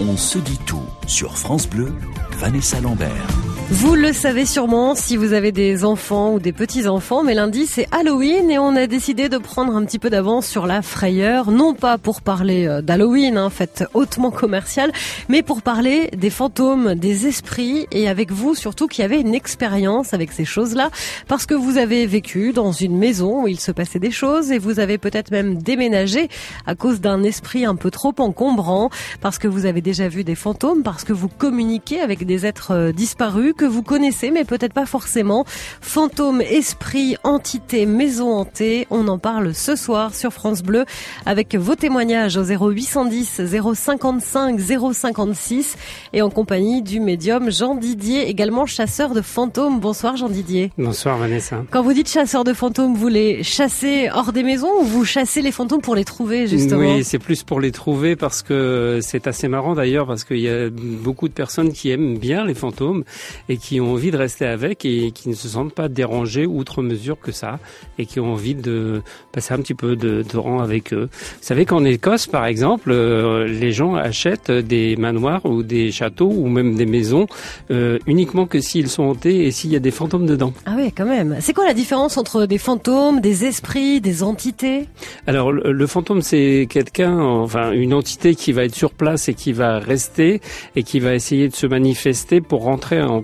On se dit tout sur France Bleu, Vanessa Lambert. Vous le savez sûrement si vous avez des enfants ou des petits-enfants, mais lundi c'est Halloween et on a décidé de prendre un petit peu d'avance sur la frayeur, non pas pour parler euh, d'Halloween, hein, fête hautement commerciale, mais pour parler des fantômes, des esprits et avec vous surtout qui avez une expérience avec ces choses-là, parce que vous avez vécu dans une maison où il se passait des choses et vous avez peut-être même déménagé à cause d'un esprit un peu trop encombrant, parce que vous avez déjà vu des fantômes, parce que vous communiquez avec des êtres euh, disparus que vous connaissez, mais peut-être pas forcément. Fantômes, esprits, entités, maisons hantées, on en parle ce soir sur France Bleu avec vos témoignages au 0810 055 056 et en compagnie du médium Jean Didier, également chasseur de fantômes. Bonsoir Jean Didier. Bonsoir Vanessa. Quand vous dites chasseur de fantômes, vous les chassez hors des maisons ou vous chassez les fantômes pour les trouver justement? Oui, c'est plus pour les trouver parce que c'est assez marrant d'ailleurs parce qu'il y a beaucoup de personnes qui aiment bien les fantômes et qui ont envie de rester avec et qui ne se sentent pas dérangés outre mesure que ça et qui ont envie de passer un petit peu de, de rang avec eux. Vous savez qu'en Écosse, par exemple, euh, les gens achètent des manoirs ou des châteaux ou même des maisons euh, uniquement que s'ils sont hantés et s'il y a des fantômes dedans. Ah oui, quand même. C'est quoi la différence entre des fantômes, des esprits, des entités? Alors le, le fantôme, c'est quelqu'un, enfin une entité qui va être sur place et qui va rester et qui va essayer de se manifester pour rentrer en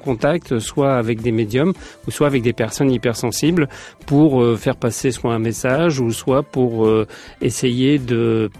soit avec des médiums ou soit avec des personnes hypersensibles pour euh, faire passer soit un message ou soit pour euh, essayer de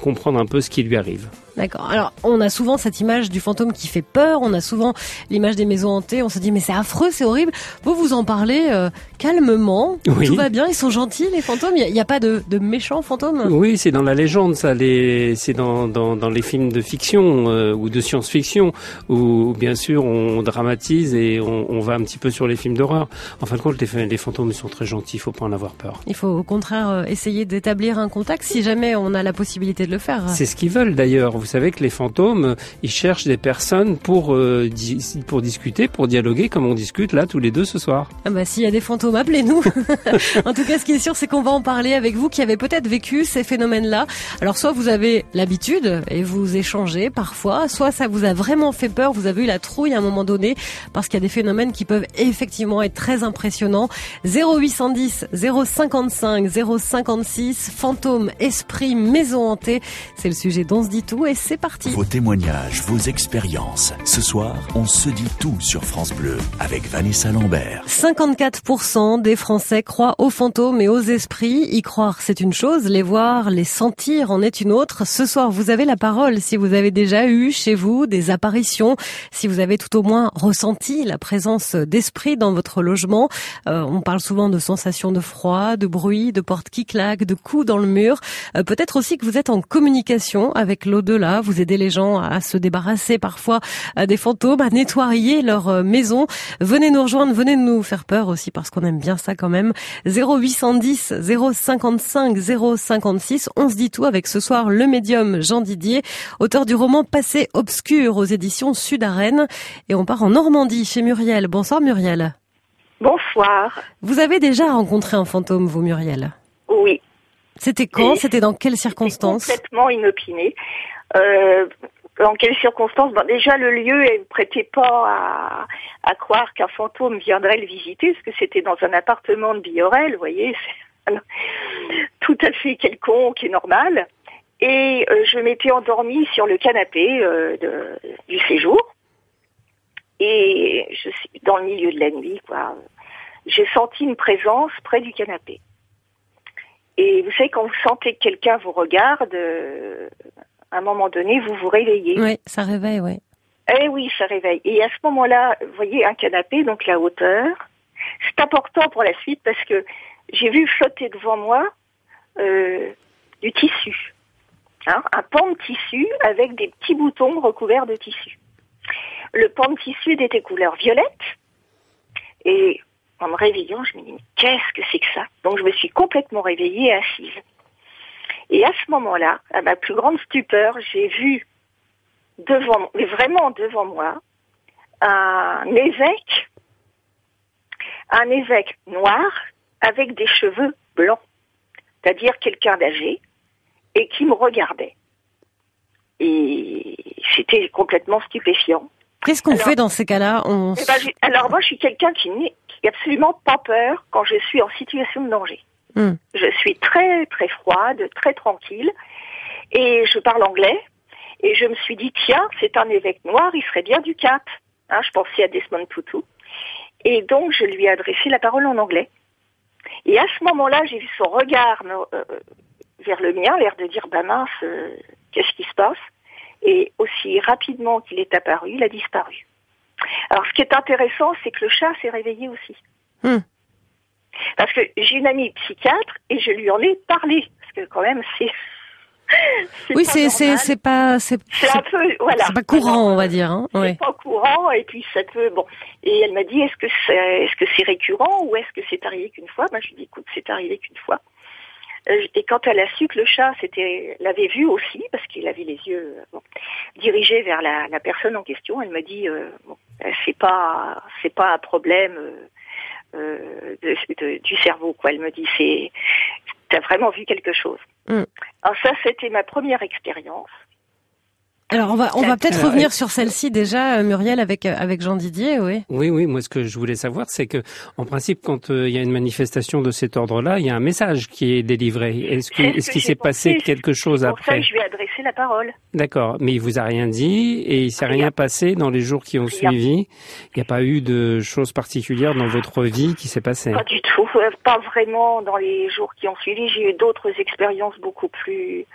comprendre un peu ce qui lui arrive. D'accord. Alors, on a souvent cette image du fantôme qui fait peur, on a souvent l'image des maisons hantées, on se dit mais c'est affreux, c'est horrible. Vous vous en parlez euh, calmement, Oui. tout va bien, ils sont gentils les fantômes, il n'y a, a, pas de, de, méchants fantômes Oui, c'est dans la légende ça, les... c'est dans, dans, dans, les films de fiction euh, ou de science-fiction où bien sûr on dramatise et on, on, va un petit peu sur les films d'horreur. En fin de compte, les, les fantômes sont très gentils, il faut pas en avoir peur. Il faut au contraire euh, essayer d'établir un contact si jamais on a la possibilité de le faire. C'est ce qu'ils veulent d'ailleurs. Vous savez que les fantômes, ils cherchent des personnes pour euh, di pour discuter, pour dialoguer, comme on discute là tous les deux ce soir. Ah bah s'il y a des fantômes, appelez-nous. en tout cas, ce qui est sûr, c'est qu'on va en parler avec vous qui avez peut-être vécu ces phénomènes-là. Alors soit vous avez l'habitude et vous échangez parfois, soit ça vous a vraiment fait peur, vous avez eu la trouille à un moment donné parce qu'il y a des phénomènes qui peuvent effectivement être très impressionnants. 0810 055 056 fantômes, esprits, maison hantée, c'est le sujet dont se dit tout et c'est parti. Vos témoignages, vos expériences. Ce soir, on se dit tout sur France Bleu avec Vanessa Lambert. 54% des Français croient aux fantômes et aux esprits. Y croire, c'est une chose. Les voir, les sentir en est une autre. Ce soir, vous avez la parole si vous avez déjà eu chez vous des apparitions, si vous avez tout au moins ressenti la présence d'esprit dans votre logement. Euh, on parle souvent de sensations de froid, de bruit, de portes qui claquent, de coups dans le mur. Euh, peut-être aussi que vous êtes en communication avec l'au-delà. Vous aidez les gens à se débarrasser parfois des fantômes, à nettoyer leur euh, maison. Venez nous rejoindre, venez nous faire peur aussi parce qu'on aime bien ça quand même. 0810 055 056. On se dit tout avec ce soir le médium Jean Didier, auteur du roman Passé obscur aux éditions Sud Arène. Et on part en Normandie chez Muriel. Bonsoir Muriel. Bonsoir. Vous avez déjà rencontré un fantôme, vous Muriel? Oui. C'était quand? C'était dans quelles circonstances? Complètement inopiné. Euh, dans quelles circonstances? Bon, Déjà, le lieu ne prêtait pas à, à croire qu'un fantôme viendrait le visiter, parce que c'était dans un appartement de Biorel, vous voyez, tout à fait quelconque et normal. Et euh, je m'étais endormie sur le canapé euh, du séjour. Et je suis dans le milieu de la nuit, quoi. J'ai senti une présence près du canapé. Et vous savez, quand vous sentez que quelqu'un vous regarde, euh, à un moment donné, vous vous réveillez. Oui, ça réveille, oui. Eh oui, ça réveille. Et à ce moment-là, vous voyez un canapé, donc la hauteur. C'est important pour la suite parce que j'ai vu flotter devant moi euh, du tissu. Hein, un pan de tissu avec des petits boutons recouverts de tissu. Le pan de tissu était couleur violette. Et en me réveillant, je me dis, qu'est-ce que c'est que ça? Donc je me suis complètement réveillée assise. Et à ce moment-là, à ma plus grande stupeur, j'ai vu devant, mais vraiment devant moi, un évêque, un évêque noir avec des cheveux blancs, c'est-à-dire quelqu'un d'âgé, et qui me regardait. Et c'était complètement stupéfiant. Qu'est-ce qu'on fait dans ces cas-là? On... eh ben, Alors moi, je suis quelqu'un qui n'a absolument pas peur quand je suis en situation de danger. Hmm. Je suis très très froide, très tranquille, et je parle anglais. Et je me suis dit, tiens, c'est un évêque noir, il serait bien du Cap. Hein, je pensais à Desmond Tutu. Et donc, je lui ai adressé la parole en anglais. Et à ce moment-là, j'ai vu son regard euh, vers le mien, l'air de dire, bah mince, euh, qu'est-ce qui se passe? Et aussi rapidement qu'il est apparu, il a disparu. Alors, ce qui est intéressant, c'est que le chat s'est réveillé aussi. Hmm. Parce que j'ai une amie psychiatre et je lui en ai parlé. Parce que quand même, c'est oui, c'est c'est c'est pas c'est un peu voilà. C'est pas courant, on va dire. Hein c'est pas courant et puis ça peut bon. Et elle m'a dit est-ce que c'est est-ce que c'est récurrent ou est-ce que c'est arrivé qu'une fois? Moi, je lui dis écoute, c'est arrivé qu'une fois. Euh, et quand elle a su que le chat c'était l'avait vu aussi parce qu'il avait les yeux euh, bon, dirigés vers la, la, personne en question, elle m'a dit euh, bon, c'est pas c'est pas un problème. Euh, de, de, du cerveau quoi. Elle me dit c'est t'as vraiment vu quelque chose. Mm. alors ça c'était ma première expérience alors on va on va peut-être revenir sur celle-ci déjà, euh, Muriel, avec euh, avec Jean Didier, oui. Oui, oui. Moi, ce que je voulais savoir, c'est que en principe, quand euh, il y a une manifestation de cet ordre-là, il y a un message qui est délivré. Est-ce que est-ce qu'il s'est passé quelque chose pour après ça que je lui ai adressé la parole. D'accord, mais il vous a rien dit et il s'est rien. rien. passé dans les jours qui ont rien. suivi. Il n'y a pas eu de choses particulières dans votre vie qui s'est passé. Pas du tout, pas vraiment dans les jours qui ont suivi. J'ai eu d'autres expériences beaucoup plus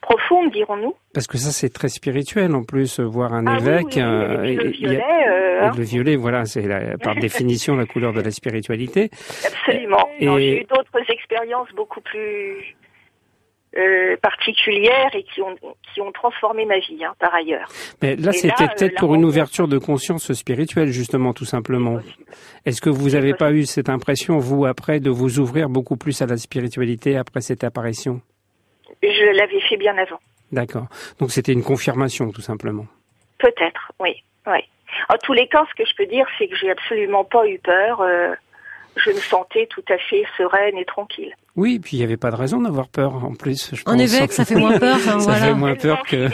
profonde, dirons-nous. Parce que ça, c'est très spirituel en plus, voir un ah, évêque. Oui, oui, euh, et, le violet, euh, le voilà, c'est par définition la couleur de la spiritualité. Absolument. J'ai eu d'autres expériences beaucoup plus euh, particulières et qui ont qui ont transformé ma vie, hein, par ailleurs. Mais là, c'était peut-être pour une ouverture de conscience spirituelle, justement, tout simplement. Est-ce que vous n'avez pas eu cette impression, vous, après, de vous ouvrir beaucoup plus à la spiritualité après cette apparition? Je l'avais fait bien avant. D'accord. Donc c'était une confirmation, tout simplement. Peut-être, oui, oui. En tous les cas, ce que je peux dire, c'est que j'ai absolument pas eu peur. Euh, je me sentais tout à fait sereine et tranquille. Oui, puis il n'y avait pas de raison d'avoir peur en plus. Je en évêque, ça fait moins peur. Hein, ça voilà. fait moins peur que.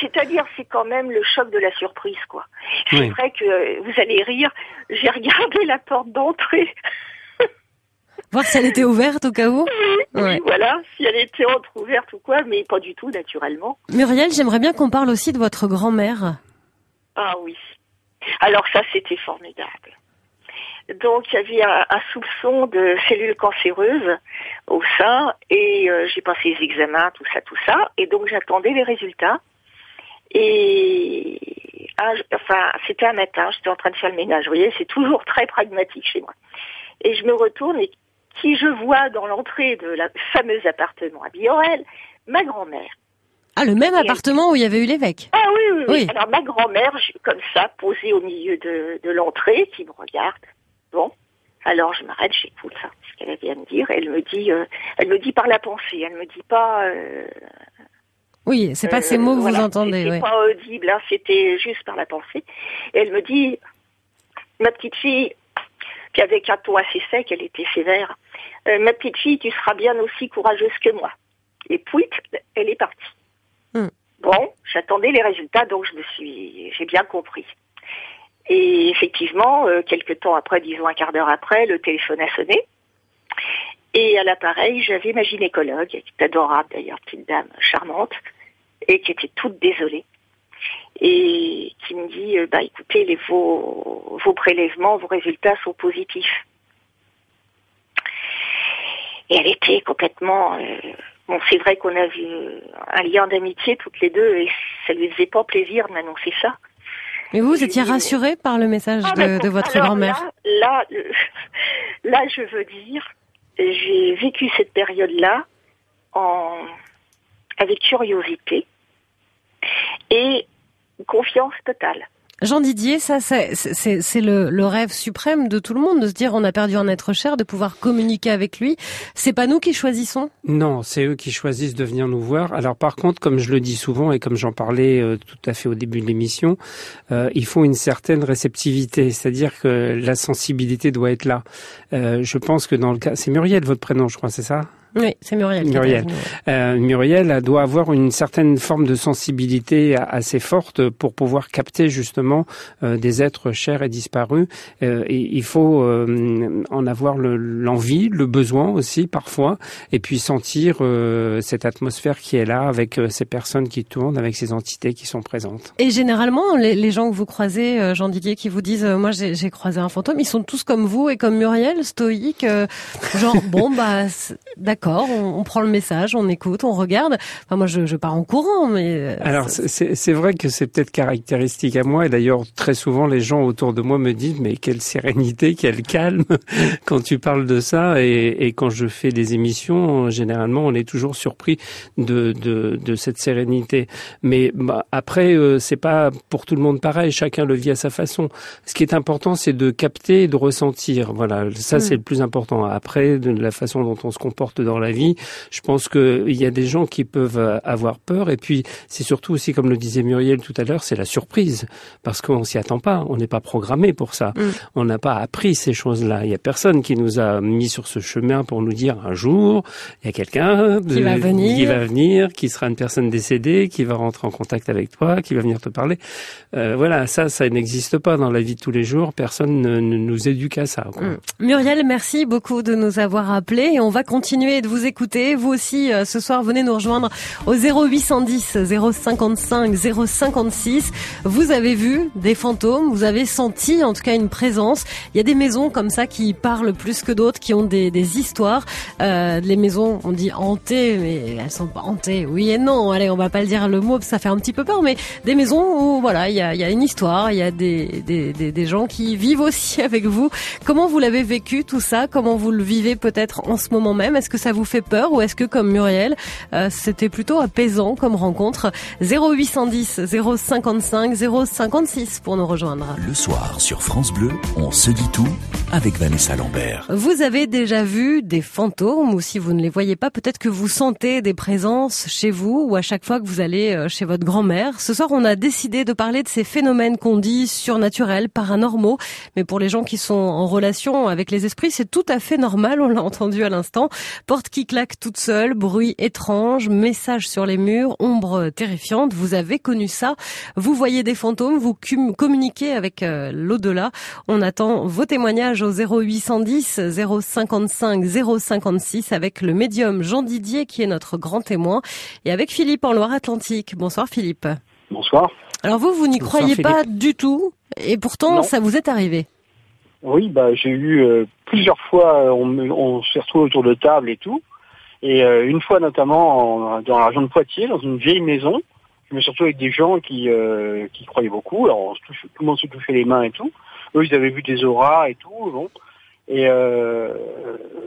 C'est-à-dire, c'est quand même le choc de la surprise, quoi. C'est Oui. vrai que vous allez rire. J'ai regardé la porte d'entrée. Voir si elle était ouverte au cas où. Oui, Ouais. voilà, si elle était entrouverte ou quoi, mais pas du tout, naturellement. Muriel, j'aimerais bien qu'on parle aussi de votre grand-mère. Ah oui. Alors ça, c'était formidable. Donc il y avait un, un soupçon de cellules cancéreuses au sein et euh, j'ai passé les examens, tout ça, tout ça, et donc j'attendais les résultats. Et un- enfin, c'était un matin, j'étais en train de faire le ménage. Vous voyez, c'est toujours très pragmatique chez moi. Et je me retourne et qui je vois dans l'entrée de la fameuse appartement à Biorel, ma grand-mère. Ah, le même Et- appartement où il y avait eu l'évêque. Ah oui, oui, oui. Oui. Alors ma grand-mère, comme ça, posée au milieu de, de l'entrée, qui me regarde. Bon, alors je m'arrête, j'écoute ça, ce qu'elle vient de dire. Elle me dit, euh, elle me dit par la pensée. Elle me dit pas. euh, Oui, c'est pas euh, ces mots que voilà, vous entendez. C'était ouais. pas audible, hein, c'était juste par la pensée. Et elle me dit, ma petite fille, puis avec un ton assez sec, elle était sévère. euh, ma petite fille, tu seras bien aussi courageuse que moi. Et puis, elle est partie. Hmm. Bon, j'attendais les résultats, donc je me suis, j'ai bien compris. Et effectivement, euh, quelques temps après, disons un quart d'heure après, le téléphone a sonné. Et à l'appareil, j'avais ma gynécologue, qui est adorable d'ailleurs, petite dame charmante, et qui était toute désolée. Et qui me dit, euh, bah écoutez, les, vos, vos prélèvements, vos résultats sont positifs. Et elle était complètement... euh, bon, c'est vrai qu'on a vu un lien d'amitié toutes les deux, et ça lui faisait pas plaisir de m'annoncer ça. Mais vous, vous étiez rassurée par le message Ah, de, mais de votre grand-mère? Là, là, euh, là, je veux dire, j'ai vécu cette période-là en avec curiosité et confiance totale. Jean Didier, ça, c'est le, le rêve suprême de tout le monde, de se dire on a perdu un être cher, de pouvoir communiquer avec lui. C'est pas nous qui choisissons? Non, c'est eux qui choisissent de venir nous voir. Alors par contre, comme je le dis souvent et comme j'en parlais euh, tout à fait au début de l'émission, euh, il faut une certaine réceptivité, c'est-à-dire que la sensibilité doit être là. Euh, je pense que dans le cas, c'est Muriel votre prénom, je crois, c'est ça? Oui, c'est Muriel. Muriel. Euh, Muriel doit avoir une certaine forme de sensibilité assez forte pour pouvoir capter justement euh, des êtres chers et disparus. Euh, et il faut euh, en avoir l'envie, le, besoin aussi parfois, et puis sentir euh, cette atmosphère qui est là avec ces personnes qui tournent, avec ces entités qui sont présentes. Et généralement, les, les gens que vous croisez, Jean Didier, qui vous disent, moi j'ai croisé un fantôme, ils sont tous comme vous et comme Muriel, stoïques, genre bon bah d'accord d'accord, on, prend le message, on écoute, on regarde. Enfin, moi, je, je pars en courant, mais... Euh, Alors, c'est vrai que c'est peut-être caractéristique à moi, et d'ailleurs, très souvent, les gens autour de moi me disent, mais quelle sérénité, quel calme quand tu parles de ça, et, et, quand je fais des émissions, généralement, on est toujours surpris de, de, de cette sérénité. Mais bah, après, euh, c'est pas pour tout le monde pareil, chacun le vit à sa façon. Ce qui est important, c'est de capter et de ressentir. Voilà, ça, c'est mm. le plus important. Après, de la façon dont on se comporte dans la vie. Je pense qu'il y a des gens qui peuvent euh, avoir peur. Et puis, c'est surtout aussi, comme le disait Muriel tout à l'heure, c'est la surprise. Parce qu'on s'y attend pas. On n'est pas programmé pour ça. Mm. On n'a pas appris ces choses-là. Il y a personne qui nous a mis sur ce chemin pour nous dire un jour, il y a quelqu'un qui va venir, qui va venir, qui sera une personne décédée, qui va rentrer en contact avec toi, qui va venir te parler. Euh, voilà, ça, ça n'existe pas dans la vie de tous les jours. Personne ne, nous éduque à ça. Quoi. Mm. Muriel, merci beaucoup de nous avoir appelés et on va continuer de vous écouter. Vous aussi, euh, ce soir, venez nous rejoindre au 0810 055 056. Vous avez vu des fantômes, vous avez senti en tout cas une présence. Il y a des maisons comme ça qui parlent plus que d'autres, qui ont des, des histoires. Euh, les maisons, on dit hantées, mais elles sont pas hantées. Oui et non. Allez, on va pas le dire le mot, ça fait un petit peu peur, mais des maisons où voilà, il y a, y a une histoire, il y a des, des, des, des gens qui vivent aussi avec vous. Comment vous l'avez vécu tout ça? Comment vous le vivez peut-être en ce moment même? Est-ce que ça vous fait peur ou est-ce que comme Muriel, euh, c'était plutôt apaisant comme rencontre? 0810 055 056 pour nous rejoindre. Le soir sur France Bleu, on se dit tout avec Vanessa Lambert. Vous avez déjà vu des fantômes ou si vous ne les voyez pas, peut-être que vous sentez des présences chez vous ou à chaque fois que vous allez euh, chez votre grand-mère. Ce soir, on a décidé de parler de ces phénomènes qu'on dit surnaturels, paranormaux, mais pour les gens qui sont en relation avec les esprits, c'est tout à fait normal, on l'a entendu à l'instant. Porte qui claque toute seule, bruit étrange, message sur les murs, ombre terrifiante. Vous avez connu ça. Vous voyez des fantômes, vous communiquez avec euh, l'au-delà. On attend vos témoignages au 0810 055 056 avec le médium Jean Didier qui est notre grand témoin et avec Philippe en Loire-Atlantique. Bonsoir Philippe. Bonsoir. Alors vous, vous n'y croyez pas du tout et pourtant ça vous est arrivé. Oui, bah j'ai eu euh, plusieurs fois, euh, on, on s'est retrouvés autour de table et tout. Et euh, une fois notamment dans la région de Poitiers, dans une vieille maison, je me suis retrouvé avec des gens qui, euh, qui croyaient beaucoup. Alors tout le monde se touchait les mains et tout. Eux, ils avaient vu des auras et tout. Bon. Et euh,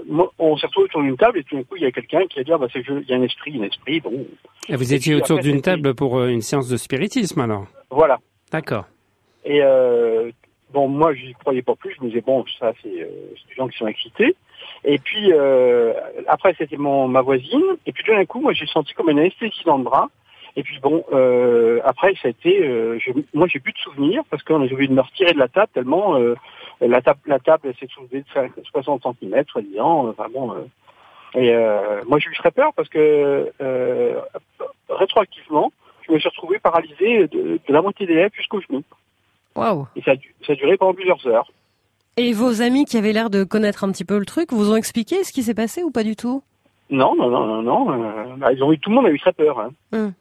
moi, on s'est retrouvé autour d'une table et tout d'un coup, il y a quelqu'un qui a dit ah, bah, c'est il y a un esprit, un esprit. Bon. Et vous étiez autour d'une table pour une séance de spiritisme alors? Voilà. D'accord. Et bon, moi, je n'y croyais pas plus. Je me disais bon, ça, c'est des gens qui sont excités. Et puis euh, après c'était mon ma voisine. Et puis tout d'un coup, moi j'ai senti comme une anesthésie dans le bras. Et puis bon, euh, après ça a été, euh, je, moi j'ai plus de souvenirs parce qu'on a envie de me retirer de la table tellement euh, la table la table s'est soulevée de 60 cm, soi-disant. Enfin bon. Euh, et euh, moi j'ai eu très peur parce que rétroactivement, je me suis retrouvé paralysé de, de la moitié des lèvres jusqu'au genou. Waouh Et ça, ça a duré pendant plusieurs heures. Et vos amis qui avaient l'air de connaître un petit peu le truc vous ont expliqué ce qui s'est passé ou pas du tout? Non, non, non, non, non. Euh, bah, ils ont eu, tout le monde a eu très peur. Hein. Hum.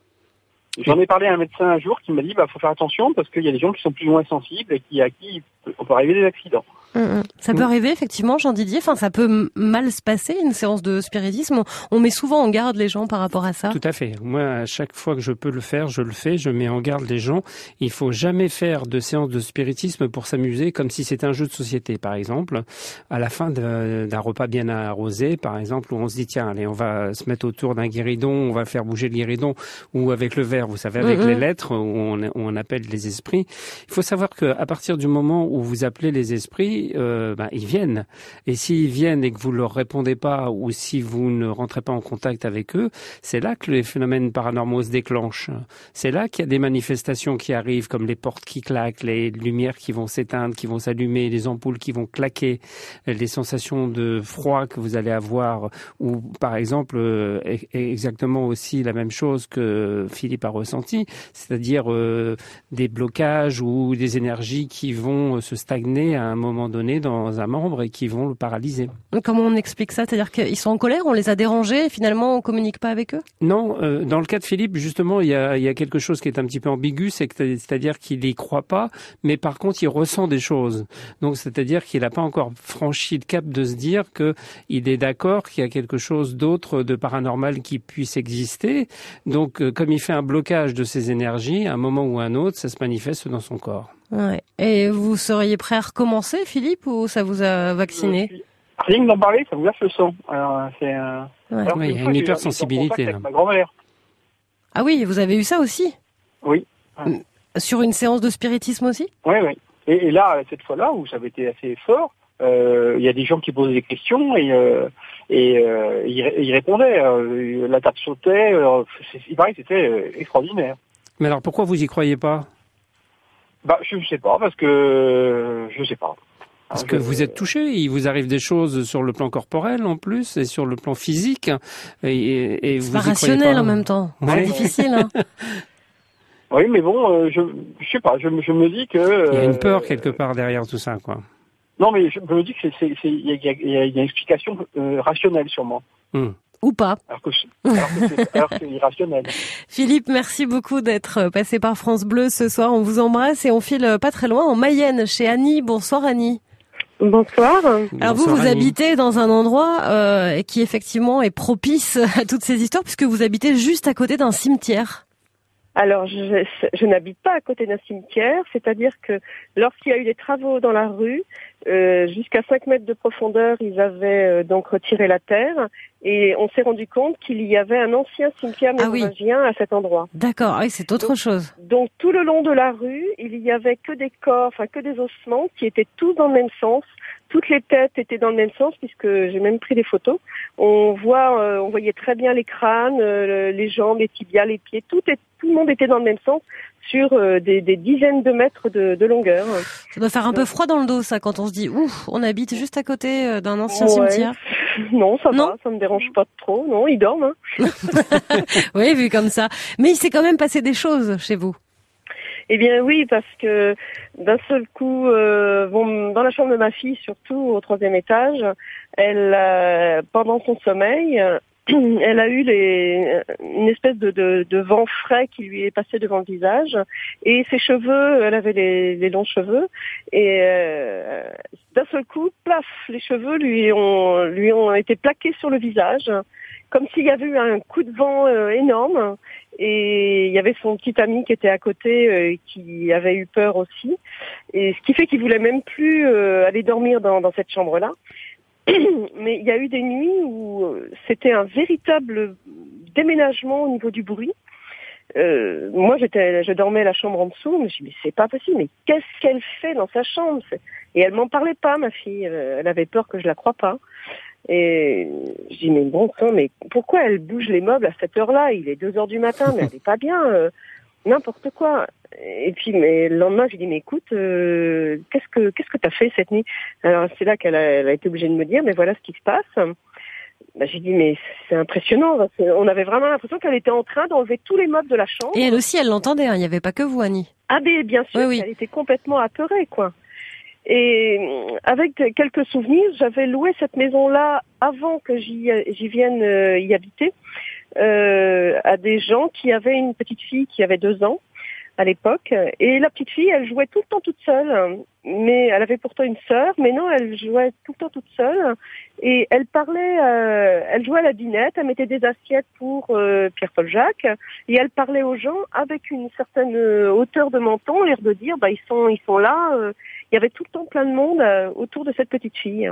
J'en ai parlé à un médecin un jour qui m'a dit bah faut faire attention parce qu'il y a des gens qui sont plus ou moins sensibles et qui à qui on peut arriver des accidents. Mm, mm. Ça peut arriver effectivement, Jean Didier. Enfin, ça peut mal se passer une séance de spiritisme. On met souvent en garde les gens par rapport à ça. Tout à fait. Moi, à chaque fois que je peux le faire, je le fais. Je mets en garde les gens. Il faut jamais faire de séance de spiritisme pour s'amuser, comme si c'était un jeu de société, par exemple. À la fin d'un repas bien arrosé, par exemple, où on se dit tiens, allez, on va se mettre autour d'un guéridon, on va faire bouger le guéridon, ou avec le verre, vous savez, avec mm, les lettres où on, on appelle les esprits. Il faut savoir que à partir du moment où vous appelez les esprits euh, ben, ils viennent. Et s'ils viennent et que vous leur répondez pas ou si vous ne rentrez pas en contact avec eux, c'est là que les phénomènes paranormaux se déclenchent. C'est là qu'il y a des manifestations qui arrivent, comme les portes qui claquent, les lumières qui vont s'éteindre, qui vont s'allumer, les ampoules qui vont claquer, les sensations de froid que vous allez avoir, ou par exemple euh, exactement aussi la même chose que Philippe a ressenti, c'est-à-dire euh, des blocages ou des énergies qui vont se stagner à un moment dans un membre et qui vont le paralyser. Comment on explique ça? C'est-à-dire qu'ils sont en colère, on les a dérangés et finalement on communique pas avec eux? Non, euh, dans le cas de Philippe, justement, il y a, il y a quelque chose qui est un petit peu ambigu, c'est-à-dire qu'il n'y croit pas, mais par contre il ressent des choses. Donc c'est-à-dire qu'il n'a pas encore franchi le cap de se dire qu'il est d'accord qu'il y a quelque chose d'autre de paranormal qui puisse exister. Donc euh, comme il fait un blocage de ses énergies, à un moment ou à un autre, ça se manifeste dans son corps. Ouais. Et vous seriez prêt à recommencer, Philippe, ou ça vous a vacciné? Rien d'en parler, ça vous glace le sang. Alors, c'est, euh... ouais. il y a une hypersensibilité. Ma grand-mère. Ah oui, vous avez eu ça aussi? Oui. Sur une séance de spiritisme aussi? Oui, oui. Et, là, cette fois-là, où ça avait été assez fort, euh, il y a des gens qui posaient des questions et, euh, et euh, ils, répondaient. la table sautait. il paraît que c'était extraordinaire. Mais alors pourquoi vous y croyez pas? Bah je ne sais pas parce que je sais pas. Parce que vous êtes touché, il vous arrive des choses sur le plan corporel en plus et sur le plan physique. Et, et vous pas rationnel en même temps. C'est difficile. Hein. oui, mais bon, euh, je, je sais pas, je, je, me dis que. il y a une peur euh, quelque part derrière tout ça, quoi. Non, mais je, me dis que c'est, il y, a, une explication euh, rationnelle sûrement. Hmm. Ou pas. Alors que, c'est irrationnel. Philippe, merci beaucoup d'être passé par France Bleu ce soir. On vous embrasse et on file pas très loin en Mayenne chez Annie. Bonsoir Annie. Bonsoir. Alors vous, vous habitez dans un endroit euh, qui effectivement est propice à toutes ces histoires puisque vous habitez juste à côté d'un cimetière. Alors, je, je n'habite pas à côté d'un cimetière, c'est-à-dire que lorsqu'il y a eu des travaux dans la rue, euh, jusqu'à 5 mètres de profondeur, ils avaient euh, donc retiré la terre et on s'est rendu compte qu'il y avait un ancien cimetière ah mérovingien à cet endroit. D'accord, oui, c'est autre chose. Donc tout le long de la rue, il y avait que des corps, enfin que des ossements qui étaient tous dans le même sens. Toutes les têtes étaient dans le même sens puisque j'ai même pris des photos. On voit, euh, on voyait très bien les crânes, les jambes, les tibias, les pieds. Tout, est, tout le monde était dans le même sens sur euh, des, dizaines de mètres de, longueur. Ça doit faire un peu froid dans le dos, ça, quand on se dit, ouf, on habite juste à côté euh, d'un ancien cimetière. Non, ça va, ça me dérange pas trop. Non, ils dorment. Hein. oui, vu comme ça. Mais il s'est quand même passé des choses chez vous. Eh bien oui, parce que d'un seul coup, euh, bon, dans la chambre de ma fille, surtout au troisième étage, elle, pendant son sommeil, elle a eu les, une espèce de, de, de, vent frais qui lui est passé devant le visage. Et ses cheveux, elle avait les, les longs cheveux. Et euh, d'un seul coup, plaf, les cheveux lui ont lui ont été plaqués sur le visage comme s'il y avait eu un coup de vent euh, énorme. Et il y avait son petit ami qui était à côté euh, qui avait eu peur aussi. Et ce qui fait qu'il voulait même plus aller dormir dans, dans cette chambre là mais il y a eu des nuits où euh, c'était un véritable déménagement au niveau du bruit. Euh, moi, j'étais, je dormais à la chambre en dessous, mais je me dis, mais c'est pas possible, mais qu'est-ce qu'elle fait dans sa chambre? Et elle m'en parlait pas, ma fille. Elle avait peur que je la croie pas. Et je dis, mais bon sang, mais pourquoi elle bouge les meubles à cette heure-là? Il est deux heures du matin, mais elle est pas bien. Euh, n'importe quoi. Et puis, mais le lendemain, j'ai dit, mais écoute, euh, qu'est-ce que qu'est-ce que t'as fait cette nuit? Alors c'est là qu'elle a, elle a, été obligée de me dire, mais voilà ce qui se passe. Bah, j'ai dit, mais c'est impressionnant. On avait vraiment l'impression qu'elle était en train d'enlever tous les meubles de la chambre. Et elle aussi, elle l'entendait. Hein. Il n'y avait pas que vous, Annie. Ah, mais bien sûr, elle était complètement apeurée, quoi. Et avec quelques souvenirs, j'avais loué cette maison-là avant que j'y vienne euh, y habiter euh, à des gens qui avaient une petite fille qui avait deux ans à l'époque. Et la petite fille, elle jouait tout le temps toute seule. Mais elle avait pourtant une sœur, mais non, elle jouait tout le temps toute seule. Et elle parlait, euh, elle jouait à la dinette, elle mettait des assiettes pour euh, Pierre-Paul Jacques, et elle parlait aux gens avec une certaine euh, hauteur de menton, l'air de dire, bah ils sont, ils sont là. Il y avait tout le temps plein de monde autour de cette petite fille.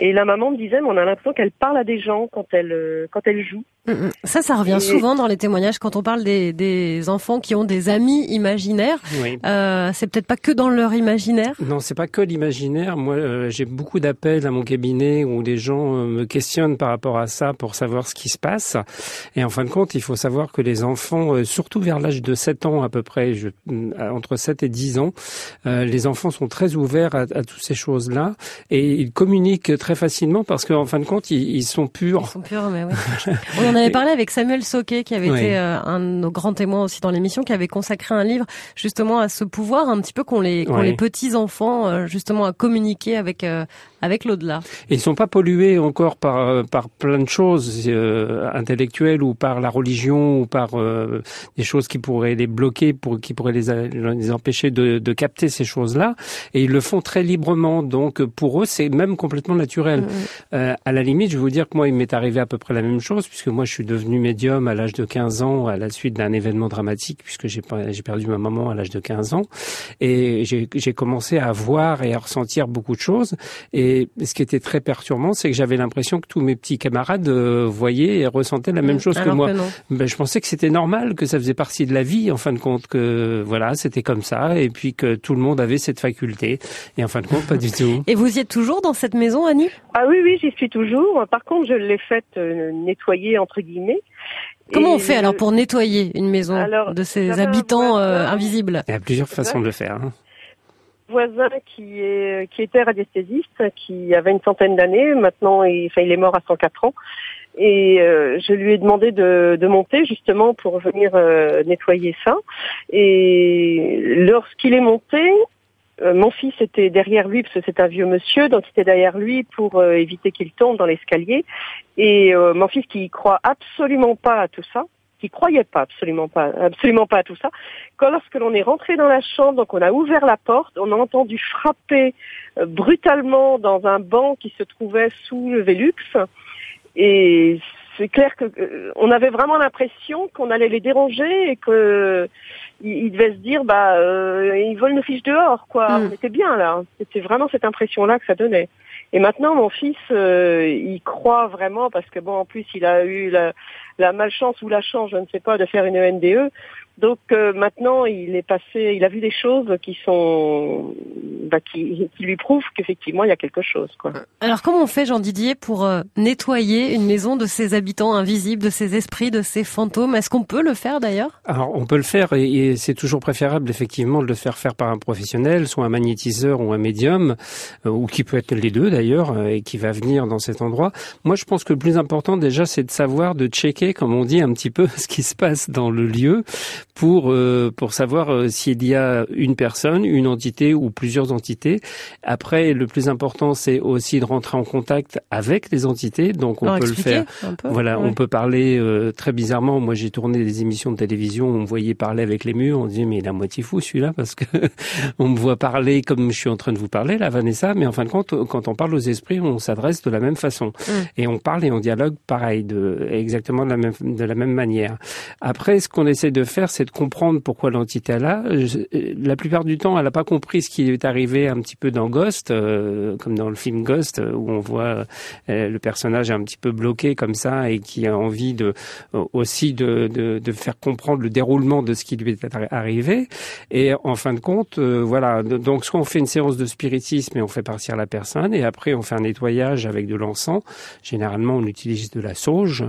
Et la maman me disait, mais on a l'impression qu'elle parle à des gens quand elle quand elle joue. Mm, mm. Ça, ça revient souvent dans les témoignages quand on parle des, des enfants qui ont des amis imaginaires. Oui. Euh, c'est peut-être pas que dans leur imaginaire? Non, c'est pas que l'imaginaire. Moi, euh, j'ai beaucoup d'appels à mon cabinet où les gens euh, me questionnent par rapport à ça pour savoir ce qui se passe. Et en fin de compte, il faut savoir que les enfants, euh, surtout vers l'âge de 7 ans à peu près, je, entre 7 et 10 ans, les enfants sont très ouverts à, à toutes ces choses-là et ils communiquent très facilement parce qu'en fin de compte, ils, ils sont purs. Ils sont purs, mais oui. Avait parlé avec Samuel Soquet, qui avait été un de nos grands témoins aussi dans l'émission, qui avait consacré un livre justement à ce pouvoir un petit peu qu'ont les, petits enfants justement à communiquer avec avec l'au-delà. Ils sont pas pollués encore par par plein de choses euh, intellectuelles ou par la religion ou par euh, des choses qui pourraient les bloquer, pour qui pourraient les, les empêcher de, de capter ces choses-là. Et ils le font très librement. Donc pour eux, c'est même complètement naturel. Mmh. Euh, à la limite, je vais vous dire que moi, il m'est arrivé à peu près la même chose puisque moi, je suis devenu médium à l'âge de 15 ans à la suite d'un événement dramatique puisque j'ai perdu ma maman à l'âge de 15 ans et j'ai commencé à voir et à ressentir beaucoup de choses et et ce qui était très perturbant, c'est que j'avais l'impression que tous mes petits camarades euh, voyaient et ressentaient la même mmh, chose que moi. ben, je pensais que c'était normal, que ça faisait partie de la vie, en fin de compte, que voilà, c'était comme ça, et puis que tout le monde avait cette faculté. Et en fin de compte, pas du tout. Et vous y êtes toujours dans cette maison, Annie? Ah oui, oui, j'y suis toujours. Par contre, je l'ai faite euh, nettoyer entre guillemets. Comment on fait alors pour nettoyer une maison de ses habitants euh, invisibles Il y a plusieurs façons de le faire. Hein voisin qui est qui était radiesthésiste, qui avait une centaine d'années. Maintenant, il, enfin, il est mort à 104 ans. Et euh, je lui ai demandé de, de monter justement pour venir euh, nettoyer ça. Et lorsqu'il est monté, euh, mon fils était derrière lui parce que c'est un vieux monsieur, donc il était derrière lui pour éviter qu'il tombe dans l'escalier. Et mon fils qui croit absolument pas à tout ça, qui croyait pas absolument pas absolument pas à tout ça. Quand lorsque l'on est rentré dans la chambre, donc on a ouvert la porte, on a entendu frapper euh, brutalement dans un banc qui se trouvait sous le Velux et c'est clair que euh, on avait vraiment l'impression qu'on allait les déranger et que ils, devaient se dire bah euh, ils volent nos fiches dehors quoi. Mm. On était bien là. C'était vraiment cette impression là que ça donnait. Et maintenant, mon fils, euh, il croit vraiment parce que bon, en plus, il a eu la, la malchance ou la chance, je ne sais pas, de faire une ENDE. Donc euh, maintenant, il est passé, il a vu des choses qui sont, bah, qui, qui, lui prouvent qu'effectivement il y a quelque chose. Quoi. Alors comment on fait, Jean Didier, pour euh, nettoyer une maison de ses habitants invisibles, de ses esprits, de ses fantômes? Est-ce qu'on peut le faire d'ailleurs? Alors on peut le faire et, et c'est toujours préférable effectivement de le faire faire par un professionnel, soit un magnétiseur ou un médium, euh, ou qui peut être les deux d'ailleurs, et qui va venir dans cet endroit. Moi, je pense que le plus important déjà, c'est de savoir, de checker, comme on dit, un petit peu ce qui se passe dans le lieu pour euh, pour savoir euh, s'il y a une personne, une entité ou plusieurs entités. Après, le plus important, c'est aussi de rentrer en contact avec les entités. Donc, on peut le faire. voilà, on peut parler euh, très bizarrement. Moi, j'ai tourné des émissions de télévision. On me voyait parler avec les murs. On disait mais il est à moitié fou celui-là parce que on me voit parler comme je suis en train de vous parler, là, Vanessa. Mais en fin de compte, quand on parle aux esprits, on s'adresse de la même façon mm. et on parle et on dialogue pareil, de exactement de la même de la même manière. Après, ce qu'on essaie de faire, c'est comprendre pourquoi l'entité est là. La plupart du temps, elle n'a pas compris ce qui est arrivé un petit peu dans Ghost, euh, comme dans le film Ghost, où on voit euh, le personnage un petit peu bloqué comme ça et qui a envie de aussi de, de, de, faire comprendre le déroulement de ce qui lui est arrivé. Et en fin de compte, euh, voilà. Donc, soit on fait une séance de spiritisme et on fait partir la personne, et après on fait un nettoyage avec de l'encens. Généralement, on utilise de la sauge,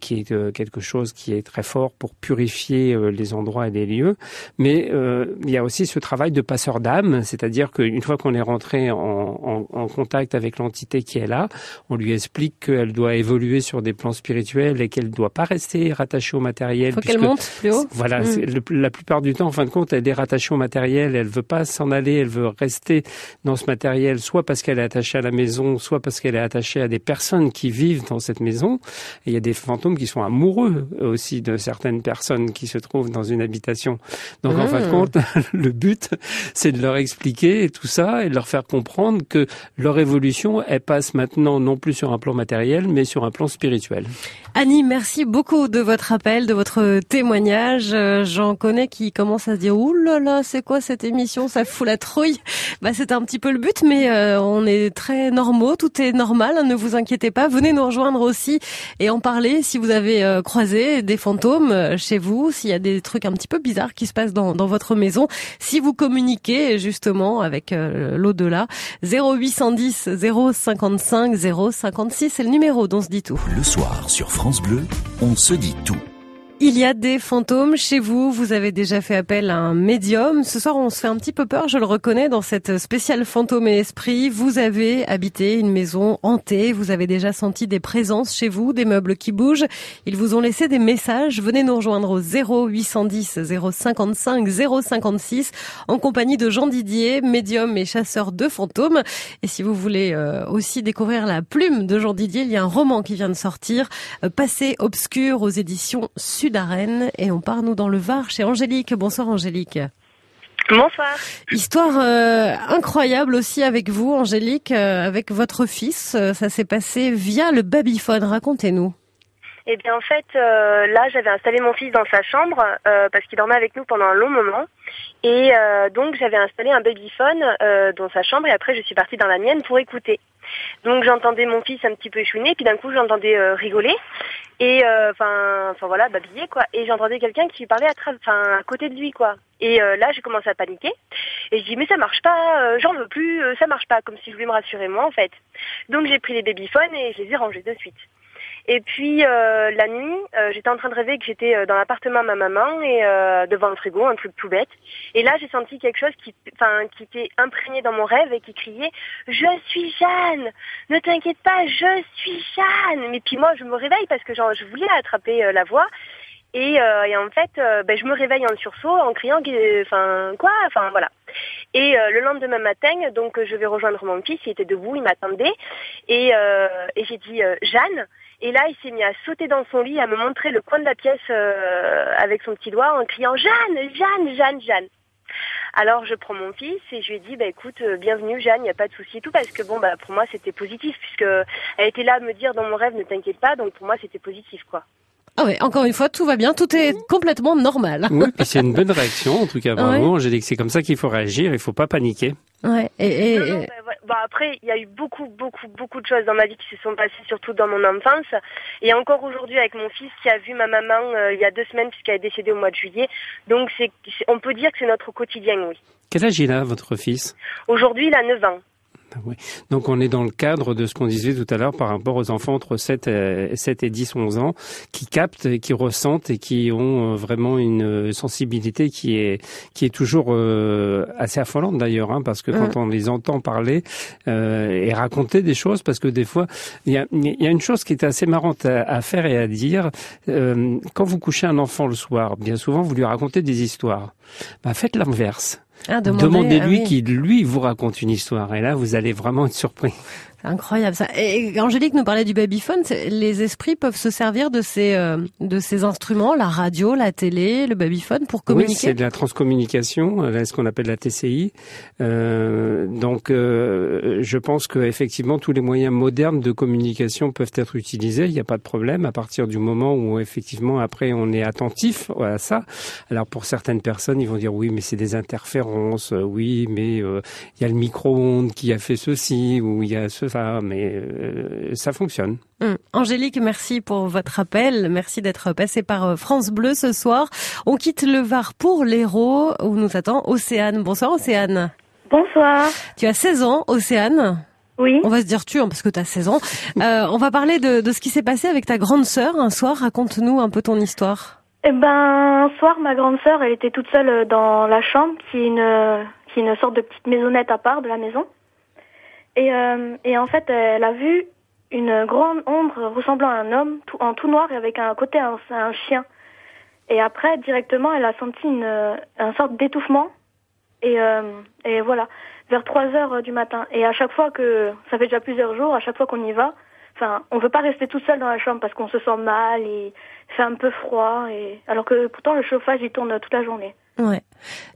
qui est quelque chose qui est très fort pour purifier les endroits et des lieux. Mais euh, il y a aussi ce travail de passeur d'âme, c'est-à-dire qu'une fois qu'on est rentré en, en, en contact avec l'entité qui est là, on lui explique qu'elle doit évoluer sur des plans spirituels et qu'elle ne doit pas rester rattachée au matériel. Faut qu'elle monte plus haut. Voilà, mm. la plupart du temps, en fin de compte, elle est rattachée au matériel. Elle veut pas s'en aller. Elle veut rester dans ce matériel, soit parce qu'elle est attachée à la maison, soit parce qu'elle est attachée à des personnes qui vivent dans cette maison. Et il y a des fantômes qui sont amoureux aussi de certaines personnes qui se trouvent dans une habitation. Donc en fin de mmh. compte, le but, c'est de leur expliquer tout ça et de leur faire comprendre que leur évolution, elle passe maintenant non plus sur un plan matériel, mais sur un plan spirituel. Annie, merci beaucoup de votre appel, de votre témoignage. Euh, j'en connais qui commencent à se dire ouh là là, c'est quoi cette émission? Ça fout la trouille. Bah c'est un petit peu le but, mais euh, on est très très normaux, tout est normal, hein, ne vous inquiétez pas. Venez nous rejoindre aussi et en parler si vous avez euh, croisé des fantômes euh, chez vous, s'il y a des trucs un petit peu bizarres qui se passent dans, dans votre maison, si vous communiquez justement avec euh, l'au-delà. 0810 055 056, c'est le numéro dont se dit tout. Le soir sur France Bleu, on se dit tout. Il y a des fantômes chez vous. Vous avez déjà fait appel à un médium. Ce soir, on se fait un petit peu peur, je le reconnais, dans cette spéciale fantôme et esprit. Vous avez habité une maison hantée. Vous avez déjà senti des présences chez vous, des meubles qui bougent. Ils vous ont laissé des messages. Venez nous rejoindre au 0810 055 056 en compagnie de Jean Didier, médium et chasseur de fantômes. Et si vous voulez euh, aussi découvrir la plume de Jean Didier, il y a un roman qui vient de sortir, euh, Passé obscur aux éditions Sud d'Arène et on part nous dans le Var chez Angélique. Bonsoir Angélique. Bonsoir. Histoire euh, incroyable aussi avec vous Angélique, euh, avec votre fils. Euh, ça s'est passé via le babyphone. Racontez-nous. Eh bien en fait, là j'avais installé mon fils dans sa chambre parce qu'il dormait avec nous pendant un long moment. Et donc j'avais installé un babyphone dans sa chambre et après je suis partie dans la mienne pour écouter. Donc j'entendais mon fils un petit peu chouiner, puis d'un coup j'entendais rigoler et enfin enfin voilà babiller quoi. Et j'entendais quelqu'un qui parlait à à côté de lui quoi. Et là j'ai commencé à paniquer. Et je dis mais ça marche pas j'en veux plus ça marche pas comme si je voulais me rassurer moi en fait. Donc j'ai pris les babyphones et je les ai rangés de suite et puis euh, la nuit, euh, j'étais en train de rêver que j'étais dans l'appartement de ma maman et euh, devant le frigo, un truc tout bête. Et là, j'ai senti quelque chose qui, enfin, qui était imprégné dans mon rêve et qui criait "Je suis Jeanne, ne t'inquiète pas, je suis Jeanne." Mais puis moi, je me réveille parce que genre, je voulais attraper la voix. Et, et, en fait, ben, je me réveille en sursaut en criant, enfin quoi, enfin voilà. Et le lendemain matin, donc je vais rejoindre mon fils, il était debout, il m'attendait, et, et j'ai dit Jeanne. Et là, il s'est mis à sauter dans son lit, à me montrer le coin de la pièce euh, avec son petit doigt en criant Jeanne, Jeanne, Jeanne, Jeanne. Alors je prends mon fils et je lui ai dit bah écoute euh, bienvenue Jeanne, il n'y a pas de souci tout parce que bon bah pour moi c'était positif puisque elle était là à me dire dans mon rêve ne t'inquiète pas donc pour moi c'était positif quoi. Ah ouais, encore une fois, tout va bien, tout est complètement normal. Oui, puis c'est une bonne réaction, en tout cas, vraiment. J'ai dit que c'est comme ça qu'il faut réagir, il faut pas paniquer. Ouais, et, et... Non, non, bah, bah, après, il y a eu beaucoup, beaucoup, beaucoup de choses dans ma vie qui se sont passées, surtout dans mon enfance. Et encore aujourd'hui, avec mon fils qui a vu ma maman euh, il y a deux semaines, puisqu'elle est décédée au mois de juillet. Donc, c'est, on peut dire que c'est notre quotidien, oui. Quel âge il a, votre fils? Aujourd'hui, il a 9 ans. Oui. Donc on est dans le cadre de ce qu'on disait tout à l'heure par rapport aux enfants entre 7 et, 7 et 10, 11 ans qui captent, qui ressentent et qui ont euh, vraiment une sensibilité qui est qui est toujours euh, assez affolante d'ailleurs, hein, parce que quand on les entend parler euh, et raconter des choses, parce que des fois il y a, y a une chose qui est assez marrante à, à faire et à dire euh, quand vous couchez un enfant le soir, bien souvent vous lui racontez des histoires. Bah, faites l'inverse. Ah, Demandez-lui ah, oui. qui, lui, vous raconte une histoire. Et là, vous allez vraiment être surpris. C'est incroyable ça. Et Angélique nous parlait du babyphone. Les esprits peuvent se servir de ces euh, de ces instruments, la radio, la télé, le babyphone, pour communiquer. Oui, c'est de la transcommunication, euh, ce qu'on appelle la TCI. Euh, donc, euh, je pense que effectivement tous les moyens modernes de communication peuvent être utilisés. Il n'y a pas de problème à partir du moment où effectivement après on est attentif à ça. Alors pour certaines personnes, ils vont dire oui, mais c'est des interférences. Oui, mais il y a le micro-ondes qui a fait ceci ou il y a ce ça, mais euh, ça fonctionne. Hum. Angélique, merci pour votre appel. Merci d'être passé par France Bleu ce soir. On quitte le Var pour l'Hérault où nous attend Océane. Bonsoir Océane. Bonsoir. Tu as 16 ans, Océane? Oui. On va se dire tu hein, parce que tu as 16 ans. Euh, on va parler de, de ce qui s'est passé avec ta grande sœur un soir. Raconte-nous un peu ton histoire. Eh ben, un soir, ma grande sœur, elle était toute seule dans la chambre, qui est une, qui est une sorte de petite maisonnette à part de la maison. Et, euh, et en fait, elle a vu une grande ombre ressemblant à un homme tout, en tout noir et avec un côté un, chien. Et après, directement, elle a senti une, un sorte d'étouffement. Et, euh, et voilà, vers 3 heures du matin. Et à chaque fois que, ça fait déjà plusieurs jours, à chaque fois qu'on y va, enfin, on veut pas rester tout seul dans la chambre parce qu'on se sent mal et fait un peu froid. Et alors que pourtant le chauffage il tourne toute la journée. Ouais.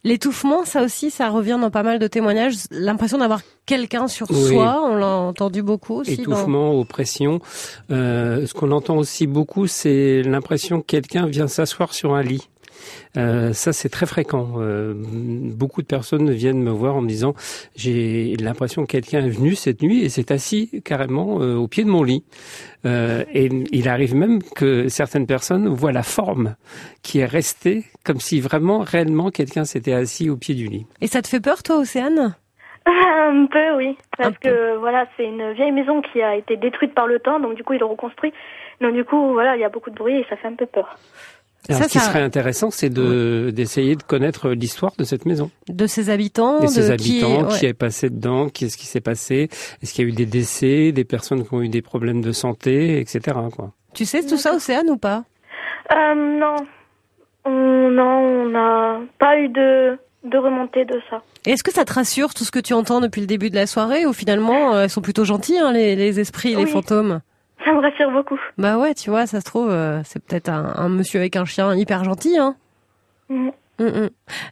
L'étouffement, ça aussi, ça revient dans pas mal de témoignages. L'impression d'avoir quelqu'un sur Oui. soi, on l'a entendu beaucoup aussi. dans- Étouffement, oppression. Euh, ce qu'on entend aussi beaucoup, c'est l'impression que quelqu'un vient s'asseoir sur un lit. Euh, ça, c'est très fréquent. Euh, beaucoup de personnes viennent me voir en me disant j'ai l'impression que quelqu'un est venu cette nuit et s'est assis carrément euh, au pied de mon lit. Euh, et il arrive même que certaines personnes voient la forme qui est restée comme si vraiment, réellement, quelqu'un s'était assis au pied du lit. Et ça te fait peur, toi, Océane? Un peu, oui. Parce peu. que voilà, c'est une vieille maison qui a été détruite par le temps, donc du coup, ils l'ont reconstruit. Donc du coup, voilà, il y a beaucoup de bruit et ça fait un peu peur. Alors, Ça, ce qui ça- serait intéressant, c'est de d'essayer de connaître l'histoire de cette maison, De ses habitants, et ses de qui, habitants, ouais. qui est passé dedans, qu'est-ce qui s'est passé, est-ce qu'il y a eu des décès, des personnes qui ont eu des problèmes de santé, etc. Quoi. Tu sais tout ça, Océane, ou pas? Euh, non. On, non, on n'a pas eu de, de remontée de ça. Est-ce que ça te rassure tout ce que tu entends depuis le début de la soirée ou finalement euh, elles sont plutôt gentils hein, les, les esprits, les fantômes? Ça me rassure beaucoup. Bah ouais, tu vois, ça se trouve euh, c'est peut-être un, un monsieur avec un chien hyper gentil. Hein. Mm. Mm, mm.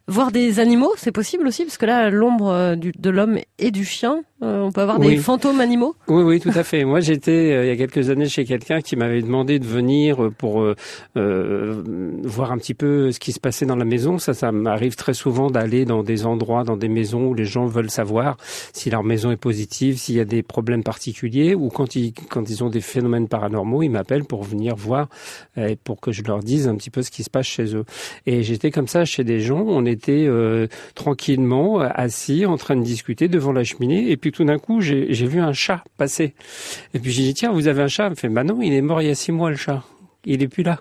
Voir des animaux, c'est possible aussi parce que là l'ombre euh, de l'homme et du chien, euh, on peut avoir des fantômes animaux? Oui, oui, tout à fait. Moi, j'étais euh, il y a quelques années chez quelqu'un qui m'avait demandé de venir euh, pour euh, euh, voir un petit peu ce qui se passait dans la maison. Ça, ça m'arrive très souvent d'aller dans des endroits, dans des maisons où les gens veulent savoir si leur maison est positive, s'il y a des problèmes particuliers, ou quand ils quand ils ont des phénomènes paranormaux, ils m'appellent pour venir voir euh, et pour que je leur dise un petit peu ce qui se passe chez eux. Et j'étais comme ça chez des gens. On était euh, tranquillement assis, en train de discuter devant la cheminée, et puis tout d'un coup, j'ai vu un chat passer. Et puis j'ai dit tiens, vous avez un chat? Il me fait bah non, il est mort il y a six mois le chat. Il est plus là.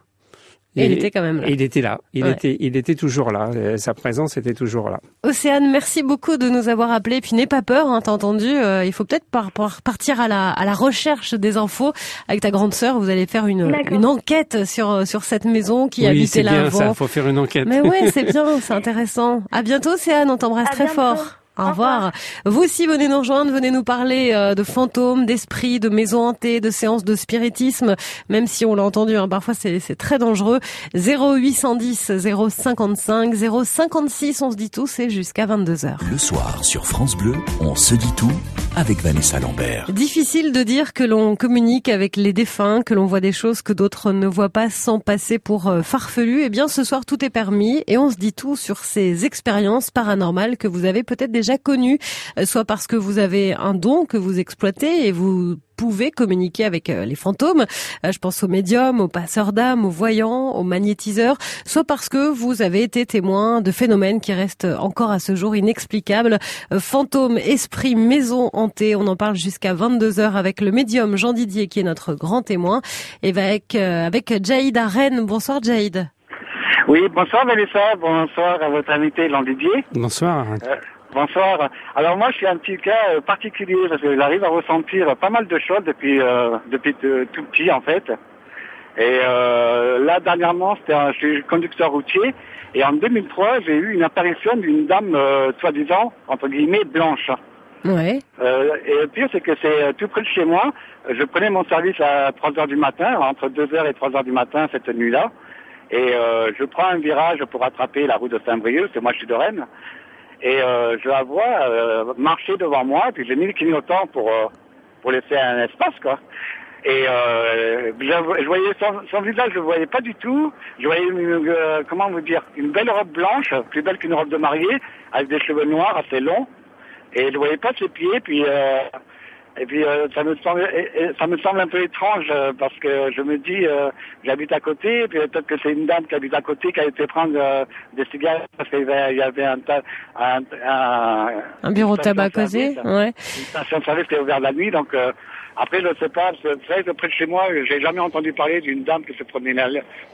Et il était quand même là. et il était là. Il Ouais. était, il était toujours là. Euh, Sa présence était toujours là. Océane, merci beaucoup de nous avoir appelés. Puis n'aie pas peur, hein, t'as entendu. euh, il faut peut-être par, par- partir à la, à la recherche des infos avec ta grande sœur. Vous allez faire une, une enquête sur sur cette maison qui oui, habitait c'est là bien avant. ça. Faut faire une enquête. Mais ouais, c'est bien, c'est intéressant. À bientôt, Océane, on t'embrasse très bientôt. fort. Au revoir. Vous aussi venez nous rejoindre, venez nous parler euh, de fantômes, d'esprits, de maisons hantées, de séances de spiritisme, même si on l'a entendu, hein, parfois c'est c'est très dangereux. 0810 055 056, on se dit tout, c'est jusqu'à 22h. Le soir sur France Bleu, on se dit tout Difficile de dire que l'on communique avec les défunts, que l'on voit des choses que d'autres ne voient pas sans passer pour euh, farfelu. Eh bien, ce soir, tout est permis et on se dit tout sur ces expériences paranormales que vous avez peut-être déjà connues, euh, soit parce que vous avez un don que vous exploitez et vous pouvez communiquer avec euh, les fantômes. Euh, Je pense aux médiums, aux passeurs d'âmes, aux voyants, aux magnétiseurs, soit parce que vous avez été témoin de phénomènes qui restent encore à ce jour inexplicables. Euh, Fantômes, esprits, maisons hantées, on en parle jusqu'à 22h avec le médium Jean Didier qui est notre grand témoin et avec, euh, avec Jaïd à Rennes. Bonsoir Jaïd. Oui, bonsoir Vanessa, bonsoir à votre invité Jean Didier. Bonsoir. Bonsoir. Alors moi je suis un petit cas euh, particulier parce que j'arrive à ressentir pas mal de choses depuis euh, depuis de- tout petit en fait. Et euh, là dernièrement c'était un- je suis conducteur routier et en 2003 j'ai eu une apparition d'une dame euh, soi-disant entre guillemets blanche. Ouais. Euh, et le pire, c'est que c'est euh, tout près de chez moi. Je prenais mon service à 3 heures du matin, entre 2 heures et 3 heures du matin cette nuit-là. Et euh, je prends un virage pour attraper la route de Saint-Brieuc, parce que moi je suis de Rennes. Et euh, je la vois euh, marcher devant moi, puis j'ai mis le clignotant pour, euh, pour laisser un espace, quoi. Et euh, je, voyais son, son visage, je voyais pas du tout. Je voyais une, euh, comment vous dire, une belle robe blanche, plus belle qu'une robe de mariée, avec des cheveux noirs assez longs et je voyais pas ses pieds puis euh, et puis euh, ça me semble et- et ça me semble un peu étrange euh, parce que je me dis euh, j'habite à côté puis peut-être que c'est une dame qui habite à côté qui a été prendre euh, des cigarettes parce qu'il y avait, un, un, un, Un bureau tabac causé. Ouais. une station de service qui est ouverte la nuit donc euh, après je ne sais pas c'est vrai que près de chez moi j'ai jamais entendu parler d'une dame qui se promenait la,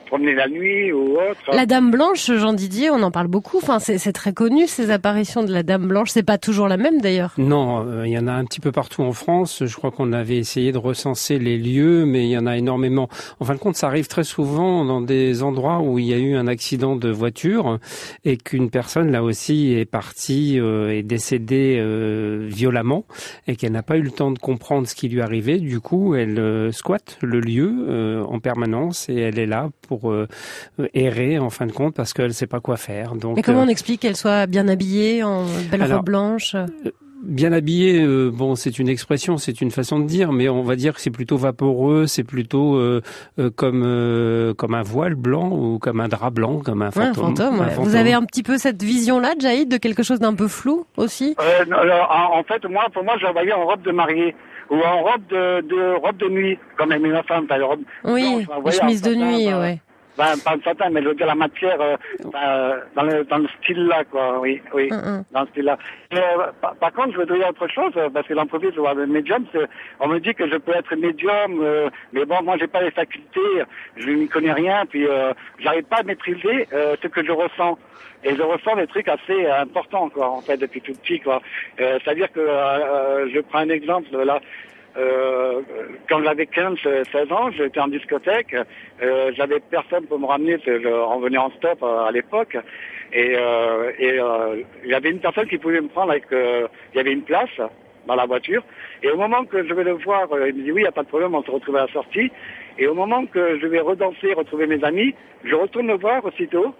promenait la nuit ou autre La Dame Blanche, Jean Didier, on en parle beaucoup. Enfin, c'est très connu ces apparitions de la Dame Blanche. C'est pas toujours la même d'ailleurs. Non, euh, il y en a un petit peu partout en France. Je crois qu'on avait essayé de recenser les lieux, mais il y en a énormément. En fin de compte, ça arrive très souvent dans des endroits où il y a eu un accident de voiture et qu'une personne, là aussi, est partie, euh, est décédée euh, violemment et qu'elle n'a pas eu le temps de comprendre ce qui lui Du coup, elle euh, squatte le lieu euh, en permanence et elle est là pour euh, errer, en fin de compte, parce qu'elle ne sait pas quoi faire. Donc, Mais comment euh, on explique qu'elle soit bien habillée, en belle Alors, robe blanche? bien habillé, euh, bon, c'est une expression, c'est une façon de dire, mais on va dire que c'est plutôt vaporeux, c'est plutôt euh, euh, comme comme un voile blanc ou comme un drap blanc, comme un fantôme. Vous avez un petit peu cette vision-là, Jaïd, de quelque chose d'un peu flou aussi? Alors, en, fait, moi, pour moi, je voyais en robe de mariée ou en robe de, de robe de nuit, comme une femme, robe. Oui, chemise de nuit, ouais ben, pas certain, mais je veux dire la matière euh, ben, dans, le, dans le style là, quoi. Oui, oui, dans le style là. Euh, par, contre, je veux dire autre chose, euh, parce que l'entreprise, le médium, on me dit que je peux être médium, mais bon, moi, j'ai pas les facultés, je n'y connais rien, puis j'arrive pas à maîtriser ce que je ressens. Et je ressens des trucs assez importants, quoi, en fait, depuis tout petit, quoi. C'est-à-dire que, je prends un exemple, là, euh, quand j'avais 15, 16 ans, j'étais en discothèque, euh, j'avais personne pour me ramener, on venait en stop euh, à l'époque, et, euh, il y avait une personne qui pouvait me prendre avec, euh, il y avait une place dans la voiture, et au moment que je vais le voir, il me dit oui, il n'y a pas de problème, on se retrouve à la sortie, et au moment que je vais redanser, retrouver mes amis, je retourne le voir aussitôt,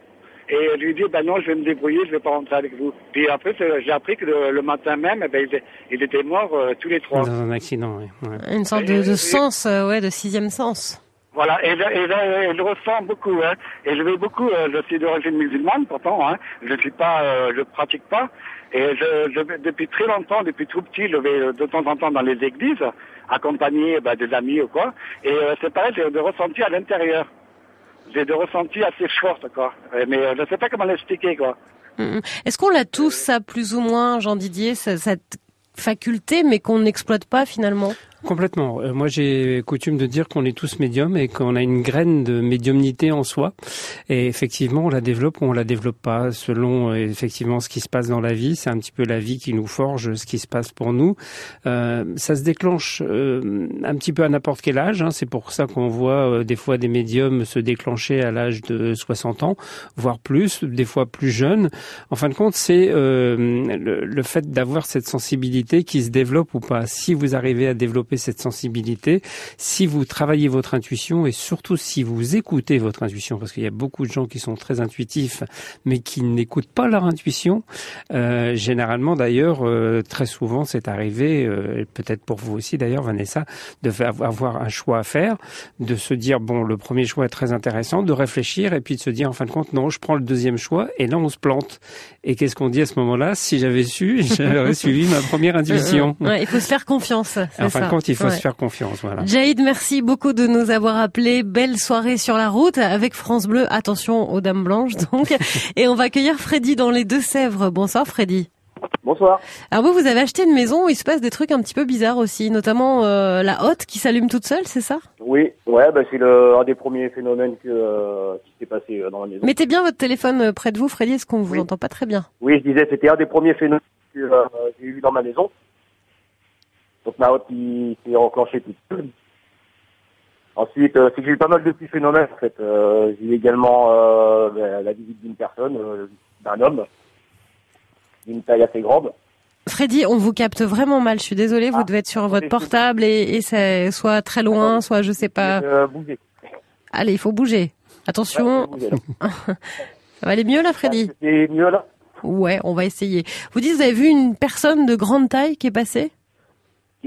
et je lui dis, ben non, je vais me débrouiller, je vais pas rentrer avec vous. Puis après, j'ai appris que le, matin même, eh ben, ils, étaient morts euh, tous les trois. Dans un accident, oui. Une sorte de, de sens, euh, ouais, de sixième sens. Voilà, et, je ressens beaucoup, hein. Et je vais beaucoup, euh, je suis d'origine musulmane pourtant, hein. Je suis pas, je pratique pas. Et je, je, depuis très longtemps, depuis tout petit, je vais de temps en temps dans les églises, accompagner bah, des amis ou quoi. Et c'est pareil, j'ai de ressenti à l'intérieur j'ai des ressentis assez forts, quoi. Mais euh, je ne sais pas comment l'expliquer, quoi. Mm, mm. Est-ce qu'on l'a tous, ça, plus ou moins, Jean Didier, cette faculté, mais qu'on n'exploite pas finalement? Complètement. Euh, moi, j'ai coutume de dire qu'on est tous médiums et qu'on a une graine de médiumnité en soi. Et effectivement, on la développe ou on la développe pas selon euh, effectivement ce qui se passe dans la vie. C'est un petit peu la vie qui nous forge ce qui se passe pour nous. Euh, ça se déclenche euh, un petit peu à n'importe quel âge. Hein. C'est pour ça qu'on voit des fois des médiums se déclencher à l'âge de 60 ans, voire plus, des fois plus jeunes. En fin de compte, c'est le, le fait d'avoir cette sensibilité qui se développe ou pas. Si vous arrivez à développer cette sensibilité, si vous travaillez votre intuition et surtout si vous écoutez votre intuition, parce qu'il y a beaucoup de gens qui sont très intuitifs mais qui n'écoutent pas leur intuition. Euh, généralement d'ailleurs, euh, très souvent c'est arrivé, euh, peut-être pour vous aussi d'ailleurs Vanessa, de avoir un choix à faire, de se dire bon le premier choix est très intéressant, de réfléchir et puis de se dire en fin de compte non je prends le deuxième choix et là on se plante. Et qu'est-ce qu'on dit à ce moment-là? Si j'avais su, j'aurais suivi ma première intuition. Ouais, il faut se faire confiance. En fin de compte, il faut se faire confiance. Voilà. Jaïd, merci beaucoup de nous avoir appelé. Belle soirée sur la route avec France Bleu. Attention aux dames blanches, donc. Et on va accueillir Freddy dans les Deux-Sèvres. Bonsoir, Freddy. Bonsoir. Alors vous, vous avez acheté une maison où il se passe des trucs un petit peu bizarres aussi, notamment euh, la hotte qui s'allume toute seule, c'est ça? Oui, ouais, bah c'est un des premiers phénomènes que, euh, qui s'est passé euh, dans la maison. Mettez bien votre téléphone près de vous, Freddy, est-ce qu'on vous entend pas très bien? Oui, je disais, c'était un des premiers phénomènes que j'ai eu dans ma maison. Donc ma hotte qui s'est enclenchée toute seule. Ensuite, c'est que j'ai eu pas mal de petits phénomènes en fait. j'ai eu également la visite d'une personne, d'un homme d'une taille assez grande. Freddy, on vous capte vraiment mal. Je suis désolée, vous ah, devez être sur votre portable et, et c'est soit très loin, soit je sais pas. Euh, bouger. Allez, il faut bouger. Attention. ça va aller mieux là, Freddy? C'est mieux là? Ouais, on va essayer. Vous dites, vous avez vu une personne de grande taille qui est passée?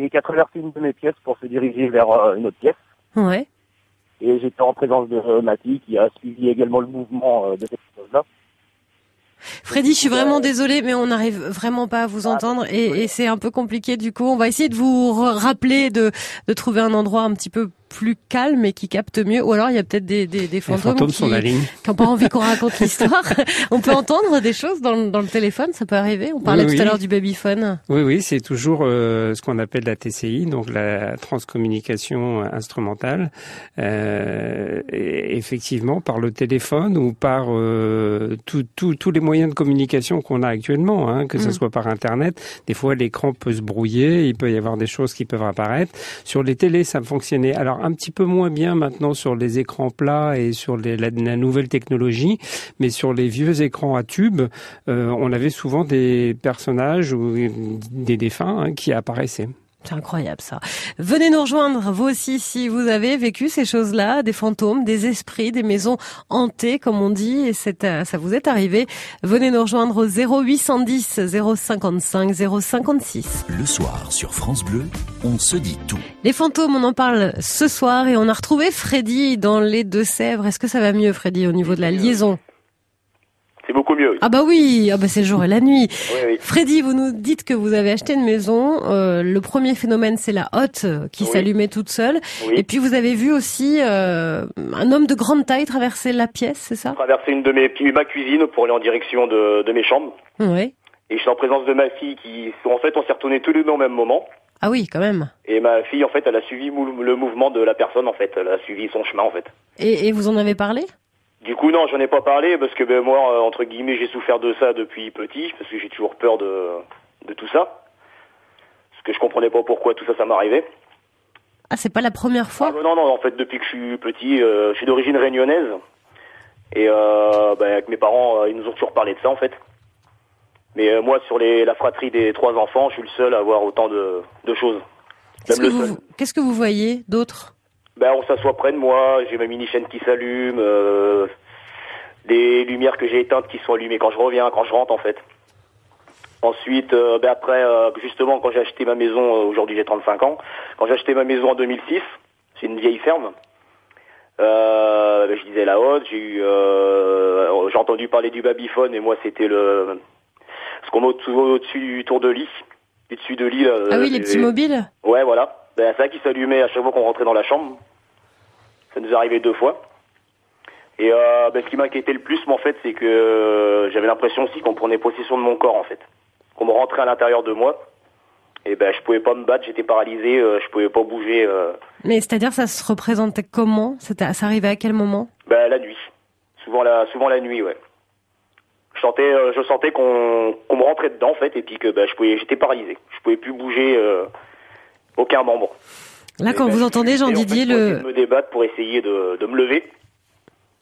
Qui a traversé une de mes pièces pour se diriger vers euh, une autre pièce. Ouais. Et j'étais en présence de Mathie qui a suivi également le mouvement euh, de cette chose-là. Freddy, je suis vraiment désolée, mais on n'arrive vraiment pas à vous entendre et, et c'est un peu compliqué du coup. On va essayer de vous rappeler de, de trouver un endroit un petit peu plus calme et qui capte mieux. Ou alors il y a peut-être des, des, des fantômes, qui n'ont pas envie qu'on raconte l'histoire. On peut entendre des choses dans, dans, le téléphone, ça peut arriver. On parlait tout à l'heure du babyphone. Oui, oui, c'est toujours euh, ce qu'on appelle la TCI, donc la transcommunication instrumentale. Euh, effectivement, par le téléphone ou par euh, tous les moyens de communication qu'on a actuellement, hein, que ce mm. soit par Internet. Des fois, l'écran peut se brouiller, il peut y avoir des choses qui peuvent apparaître. Sur les télés, ça fonctionnait. Alors un petit peu moins bien maintenant sur les écrans plats et sur les, la, nouvelle technologie, mais sur les vieux écrans à tube, euh, on avait souvent des personnages ou des défunts hein, qui apparaissaient. C'est incroyable ça. Venez nous rejoindre, vous aussi, si vous avez vécu ces choses-là, des fantômes, des esprits, des maisons hantées, comme on dit, et c'est, euh, ça vous est arrivé. Venez nous rejoindre au 0810 055 056. Le soir sur France Bleu, on se dit tout. Les fantômes, on en parle ce soir et on a retrouvé Freddy dans les Deux-Sèvres. Est-ce que ça va mieux, Freddy, au niveau de la liaison? C'est beaucoup mieux. Ah bah oui, ah bah c'est le jour et la nuit. Oui, oui. Freddy, vous nous dites que vous avez acheté une maison. Euh, le premier phénomène, c'est la hotte qui Oui. s'allumait toute seule. Oui. Et puis vous avez vu aussi euh, un homme de grande taille traverser la pièce, c'est ça? Traversé une de mes ma cuisine pour aller en direction de, de mes chambres. Oui. Et je suis en présence de ma fille qui, en fait, on s'est retournés tous les deux au même moment. Ah oui, quand même. Et ma fille, en fait, elle a suivi le mouvement de la personne, en fait. Elle a suivi son chemin, en fait. Et, et vous en avez parlé? Du coup, non, j'en ai pas parlé parce que ben, moi, euh, entre guillemets, j'ai souffert de ça depuis petit parce que j'ai toujours peur de, de tout ça. Parce que je comprenais pas pourquoi tout ça, ça m'arrivait. Ah, c'est pas la première Ah, fois ben non, non, en fait, depuis que je suis petit, euh, je suis d'origine réunionnaise. Et euh, ben, avec mes parents, euh, ils nous ont toujours parlé de ça, en fait. Mais euh, moi, sur les, la fratrie des trois enfants, je suis le seul à avoir autant de, de choses. Qu'est-ce que vous, qu'est-ce que vous voyez d'autre? Ben, on s'assoit près de moi, j'ai ma mini-chaîne qui s'allume, euh, des lumières que j'ai éteintes qui sont allumées quand je reviens, quand je rentre en fait. Ensuite, euh, ben après, euh, justement, quand j'ai acheté ma maison, euh, aujourd'hui j'ai 35 ans, quand j'ai acheté ma maison en 2006, c'est une vieille ferme, euh, ben, je disais la haute, j'ai eu, euh, j'ai entendu parler du babyphone et moi c'était le, ce qu'on met au-dessus, du tour de lit, du dessus de lit. là, Ah oui, les petits mobiles Ouais, voilà. Ben, c'est ça qui s'allumait à chaque fois qu'on rentrait dans la chambre. Ça nous est arrivé deux fois. Et euh, ben, ce qui m'inquiétait le plus, moi, en fait, c'est que euh, j'avais l'impression aussi qu'on prenait possession de mon corps, en fait. Qu'on me rentrait à l'intérieur de moi. Et ben, je pouvais pas me battre, j'étais paralysé, euh, je pouvais pas bouger. euh, Mais c'est-à-dire, ça se représentait comment? Ça arrivait à quel moment? Ben, la nuit. Souvent la, souvent la nuit, ouais. Je sentais, euh, je sentais qu'on me rentrait dedans, en fait, et puis que ben, je pouvais, j'étais paralysé. Je pouvais plus bouger aucun membre. Là, Et quand ben, vous entendez j'essayais, Jean en fait, Didier, pour essayer le... me débattre pour essayer de, de me lever.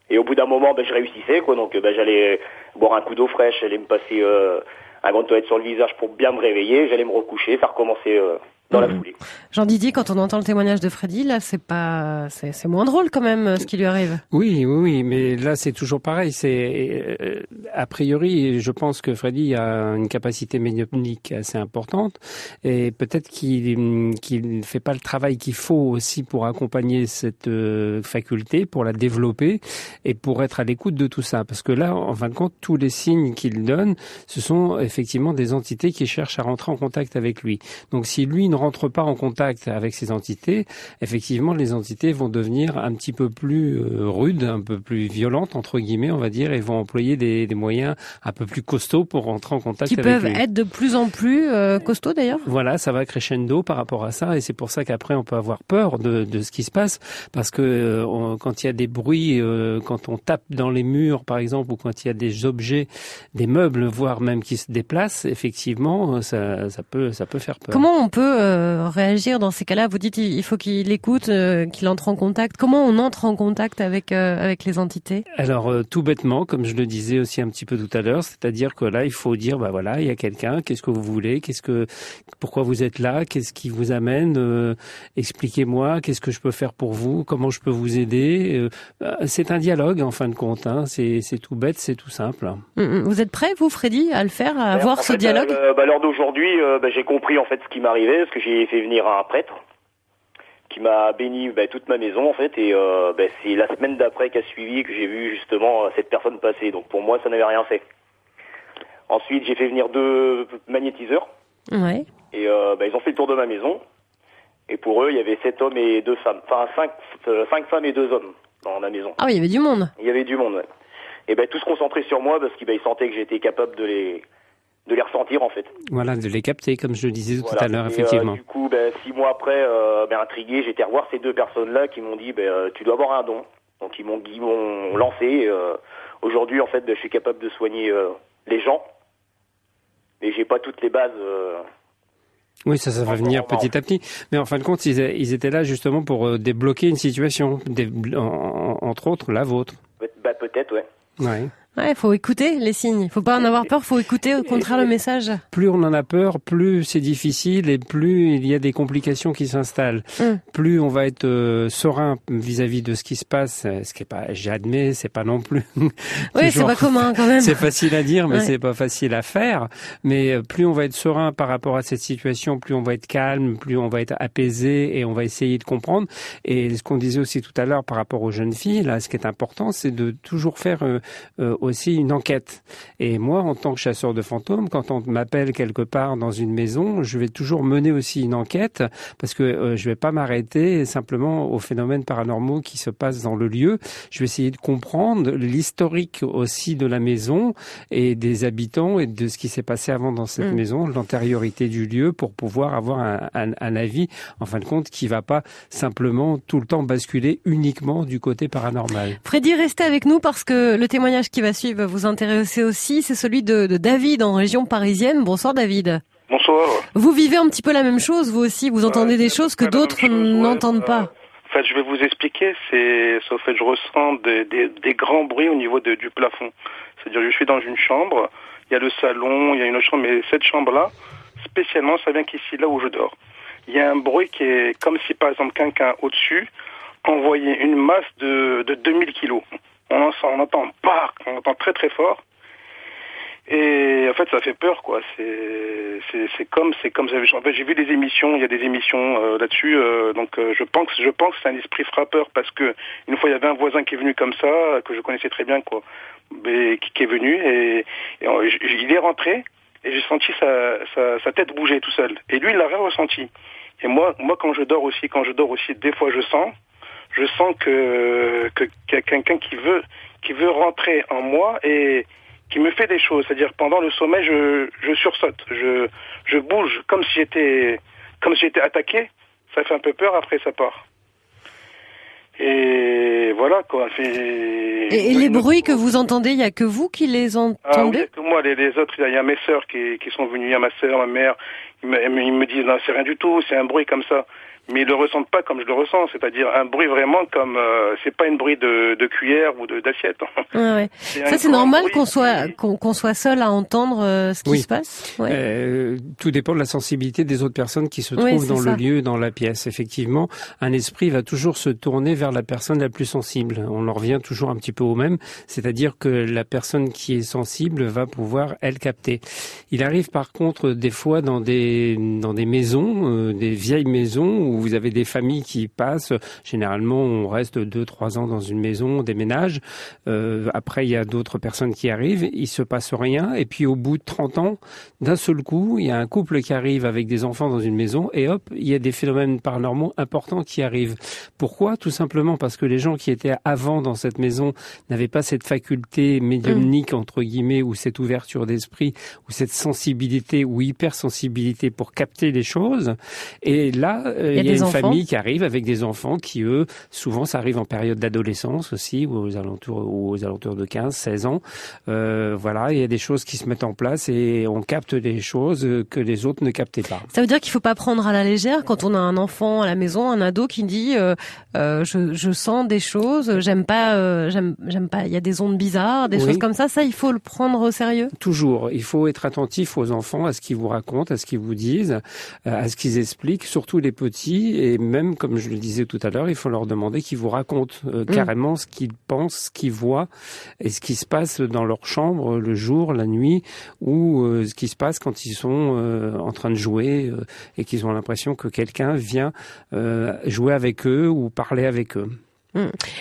Et au bout d'un moment, ben, je réussissais, quoi. Donc, ben, j'allais boire un coup d'eau fraîche, j'allais me passer euh, un gant de toilette sur le visage pour bien me réveiller, j'allais me recoucher, ça recommençait euh, dans la Mhm. foulée. Jean Didier, quand on entend le témoignage de Freddy, là, c'est pas, c'est, c'est moins drôle quand même ce qui lui arrive. Oui, oui, oui, mais là c'est toujours pareil. C'est euh, a priori, je pense que Freddy a une capacité médiumnique assez importante et peut-être qu'il qu'il fait pas le travail qu'il faut aussi pour accompagner cette euh, faculté, pour la développer et pour être à l'écoute de tout ça. Parce que là, en fin de compte, tous les signes qu'il donne, ce sont effectivement des entités qui cherchent à rentrer en contact avec lui. Donc si lui rentre pas en contact avec ces entités, effectivement, les entités vont devenir un petit peu plus euh, rudes, un peu plus violentes, entre guillemets, on va dire, et vont employer des, des moyens un peu plus costauds pour rentrer en contact Qui avec peuvent être de plus en plus euh, costauds d'ailleurs. Voilà, ça va crescendo par rapport à ça, et c'est pour ça qu'après on peut avoir peur de, de ce qui se passe, parce que euh, on- quand il y a des bruits, euh, quand on tape dans les murs, par exemple, ou quand il y a des objets, des meubles, voire même qui se déplacent, effectivement, ça, ça peut, ça peut faire peur. Comment on peut euh, réagir dans ces cas-là Vous dites il faut qu'il écoute, euh, qu'il entre en contact. Comment on entre en contact avec euh, avec les entités? Alors euh, tout bêtement, comme je le disais aussi un petit peu tout à l'heure, c'est-à-dire que là, il faut dire, bah voilà, il y a quelqu'un. Qu'est-ce que vous voulez Qu'est-ce que, pourquoi vous êtes là Qu'est-ce qui vous amène Euh, Expliquez-moi. Qu'est-ce que je peux faire pour vous Comment je peux vous aider C'est un dialogue en fin de compte. Hein. C'est c'est tout bête, c'est tout simple. Mm, mm. Vous êtes prêt, vous, Freddy, à le faire, à avoir ce fait, dialogue? euh, bah, lors d'aujourd'hui, euh, bah, j'ai compris en fait ce qui m'arrivait, que j'ai fait venir un prêtre qui m'a béni bah, toute ma maison en fait, et euh, bah, c'est la semaine d'après qui a suivi que j'ai vu justement cette personne passer. Donc pour moi, ça n'avait rien fait. Ensuite, j'ai fait venir deux magnétiseurs, Ouais. et euh, bah, ils ont fait le tour de ma maison. Et pour eux, il y avait sept hommes et deux femmes, enfin cinq, euh, cinq femmes et deux hommes dans la maison. Ah oui, il y avait du monde. Il y avait du monde, ouais. Et ben tous concentrés sur moi parce qu'ils ben, ils sentaient que j'étais capable de les de les ressentir en fait. Voilà, de les capter, comme je le disais tout Voilà. à l'heure, euh, effectivement. du coup, ben, six mois après, euh, ben, intrigué, j'étais revoir ces deux personnes-là qui m'ont dit, ben, euh, tu dois avoir un don. Donc ils m'ont ils m'ont lancé. euh, Aujourd'hui, en fait, ben, je suis capable de soigner euh, les gens, mais j'ai pas toutes les bases. euh, Oui, ça, ça va venir petit à petit. Mais en fin de compte, ils, ils étaient là justement pour euh, débloquer une situation, en- entre autres la vôtre. bah, peut-être, ouais. Ouais. Ouais, faut écouter les signes. Faut pas en avoir peur, faut écouter au contraire le message. Plus on en a peur, plus c'est difficile et plus il y a des complications qui s'installent. Hum. Plus on va être euh, serein vis-à-vis de ce qui se passe, euh, ce qui est pas, j'admets, c'est pas non plus. Oui, c'est pas commun quand même. C'est facile à dire, mais Ouais. c'est pas facile à faire. Mais euh, plus on va être serein par rapport à cette situation, plus on va être calme, plus on va être apaisé et on va essayer de comprendre. Et ce qu'on disait aussi tout à l'heure par rapport aux jeunes filles, là, ce qui est important, c'est de toujours faire euh, euh, aussi une enquête. Et moi, en tant que chasseur de fantômes, quand on m'appelle quelque part dans une maison, je vais toujours mener aussi une enquête parce que euh, je vais pas m'arrêter simplement aux phénomènes paranormaux qui se passent dans le lieu. Je vais essayer de comprendre l'historique aussi de la maison et des habitants et de ce qui s'est passé avant dans cette Mm. maison, l'antériorité du lieu pour pouvoir avoir un, un- un avis, en fin de compte, qui va pas simplement tout le temps basculer uniquement du côté paranormal. Freddy, restez avec nous parce que le témoignage qui va va vous intéresser aussi. C'est celui de, de David en région parisienne. Bonsoir David. Bonsoir. Vous vivez un petit peu la même chose, vous aussi. Vous entendez des choses que d'autres ouais. n'entendent pas. En fait, je vais vous expliquer. C'est, au fait, je ressens des, des, des grands bruits au niveau de- du plafond. C'est-à-dire, je suis dans une chambre. Il y a le salon, il y a une autre chambre, mais cette chambre-là, spécialement, ça vient qu'ici, là où je dors. Il y a un bruit qui est comme si, par exemple, quelqu'un au-dessus envoyait une masse de, de 2000 kilos. On, on entend pas, on entend très très fort. Et en fait, ça fait peur, quoi. C'est, comme, c'est comme, en fait, j'ai vu des émissions, il y a des émissions euh, là-dessus. euh, donc, euh, je pense, je pense que c'est un esprit frappeur parce que une fois, il y avait un voisin qui est venu comme ça, que je connaissais très bien, quoi, qui, est venu et, il est rentré et j'ai senti sa, sa, sa tête bouger tout seul. Et lui, il l'a rien ressenti. Et moi, moi, quand je dors aussi, quand je dors aussi, des fois, je sens, je sens que que qu'il y a quelqu'un qui veut qui veut rentrer en moi et qui me fait des choses. C'est-à-dire pendant le sommeil, je, je sursaute, je, je bouge comme si j'étais comme si j'étais attaqué. Ça fait un peu peur, après ça part. Et voilà quoi. Et, et les bruits que vous entendez, il y a que vous qui les Ah oui, entendez? que moi, les, les autres, il y a mes sœurs qui, qui sont venues, il y a ma sœur, ma mère, ils me, ils me disent non, c'est rien du tout, c'est un bruit comme ça. Mais ils le ressentent pas comme je le ressens, c'est-à-dire un bruit vraiment comme euh, c'est pas une bruit de, de cuillère ou de d'assiette. Ouais, ouais. Ça, c'est normal qu'on soit qu'on qu'on soit seul à entendre euh, ce qui Oui. se passe. Ouais. Euh, tout dépend de la sensibilité des autres personnes qui se Oui, trouvent dans ça. le lieu, dans la pièce. Effectivement, un esprit va toujours se tourner vers la personne la plus sensible. On en revient toujours un petit peu au même, c'est-à-dire que la personne qui est sensible va pouvoir elle capter. Il arrive par contre des fois dans des dans des maisons, euh, des vieilles maisons où vous avez des familles qui passent. Généralement, on reste deux trois ans dans une maison, on déménage. Euh, après, il y a d'autres personnes qui arrivent, il se passe rien, et puis au bout de 30 ans, d'un seul coup, il y a un couple qui arrive avec des enfants dans une maison, et hop, il y a des phénomènes paranormaux importants qui arrivent. Pourquoi? Tout simplement parce que les gens qui étaient avant dans cette maison n'avaient pas cette faculté médiumnique, entre guillemets, ou cette ouverture d'esprit, ou cette sensibilité ou hypersensibilité pour capter les choses. Et là, euh, Il y a il y a, des une enfants. famille qui arrive avec des enfants qui, eux, souvent, ça arrive en période d'adolescence aussi, ou aux alentours, ou aux alentours de 15, 16 ans. Euh, voilà, il y a des choses qui se mettent en place et on capte des choses que les autres ne captaient pas. Ça veut dire qu'il faut pas prendre à la légère quand on a un enfant à la maison, un ado qui dit euh, euh, je, je sens des choses, j'aime pas, euh, j'aime j'aime pas, il y a des ondes bizarres, des Oui. choses comme ça. Ça, il faut le prendre au sérieux. Toujours, il faut être attentif aux enfants, à ce qu'ils vous racontent, à ce qu'ils vous disent, euh, à ce qu'ils expliquent, surtout les petits, et même, comme je le disais tout à l'heure, il faut leur demander qu'ils vous racontent euh, carrément ce qu'ils pensent, ce qu'ils voient, et ce qui se passe dans leur chambre le jour, la nuit, ou euh, ce qui se passe quand ils sont euh, en train de jouer euh, et qu'ils ont l'impression que quelqu'un vient euh, jouer avec eux ou parler avec eux.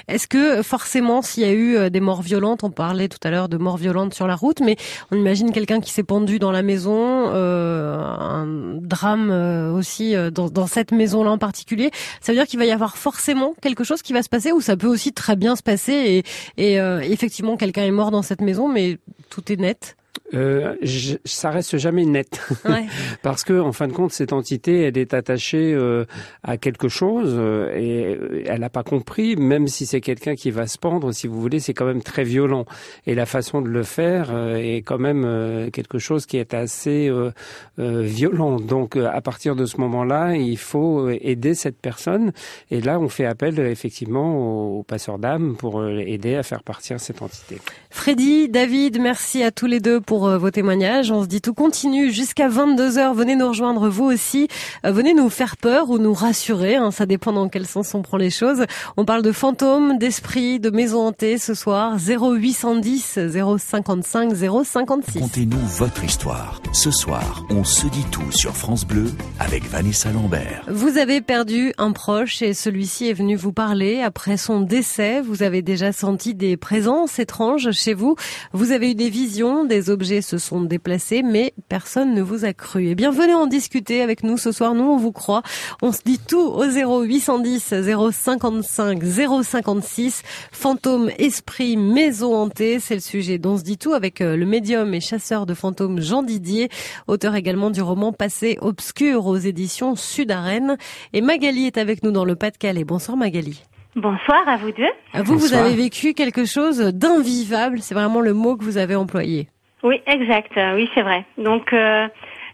Est-ce que forcément, s'il y a eu euh, des morts violentes, on parlait tout à l'heure de morts violentes sur la route, mais on imagine quelqu'un qui s'est pendu dans la maison, euh, un drame euh, aussi euh, dans, dans cette maison-là en particulier. Ça veut dire qu'il va y avoir forcément quelque chose qui va se passer, ou ça peut aussi très bien se passer et, et euh, effectivement quelqu'un est mort dans cette maison, mais tout est net? Euh, je, ça reste jamais net Ouais. parce que en fin de compte cette entité elle est attachée euh, à quelque chose euh, et euh, elle n'a pas compris même si c'est quelqu'un qui va se pendre si vous voulez c'est quand même très violent et la façon de le faire euh, est quand même euh, quelque chose qui est assez euh, euh, violent donc euh, à partir de ce moment-là il faut aider cette personne et là on fait appel effectivement aux, aux passeurs d'âme pour aider à faire partir cette entité. Freddy, David, merci à tous les deux pour euh, vos témoignages. On se dit tout continue jusqu'à 22h. Venez nous rejoindre vous aussi. Euh, venez nous faire peur ou nous rassurer. hein, ça dépend dans quel sens on prend les choses. On parle de fantômes, d'esprits, de maisons hantées ce soir. 0810 055 056. Contez-nous votre histoire. Ce soir, on se dit tout sur France Bleu avec Vanessa Lambert. Vous avez perdu un proche et celui-ci est venu vous parler après son décès. Vous avez déjà senti des présences étranges chez vous. Vous avez eu des visions, des objets se sont déplacés, mais personne ne vous a cru. Eh bien, venez en discuter avec nous ce soir. Nous, on vous croit. On se dit tout au 0810 055 056. Fantômes, esprits, maison hantée. C'est le sujet dont on se dit tout avec euh, le médium et chasseur de fantômes Jean Didier, auteur également du roman Passé obscur aux éditions Sud-Arène. Et Magali est avec nous dans le Pas-de-Calais. Bonsoir Magali. Bonsoir à vous deux. Vous, vous avez vécu quelque chose d'invivable. C'est vraiment le mot que vous avez employé. Oui, exact. euh, Oui, c'est vrai. Donc, euh,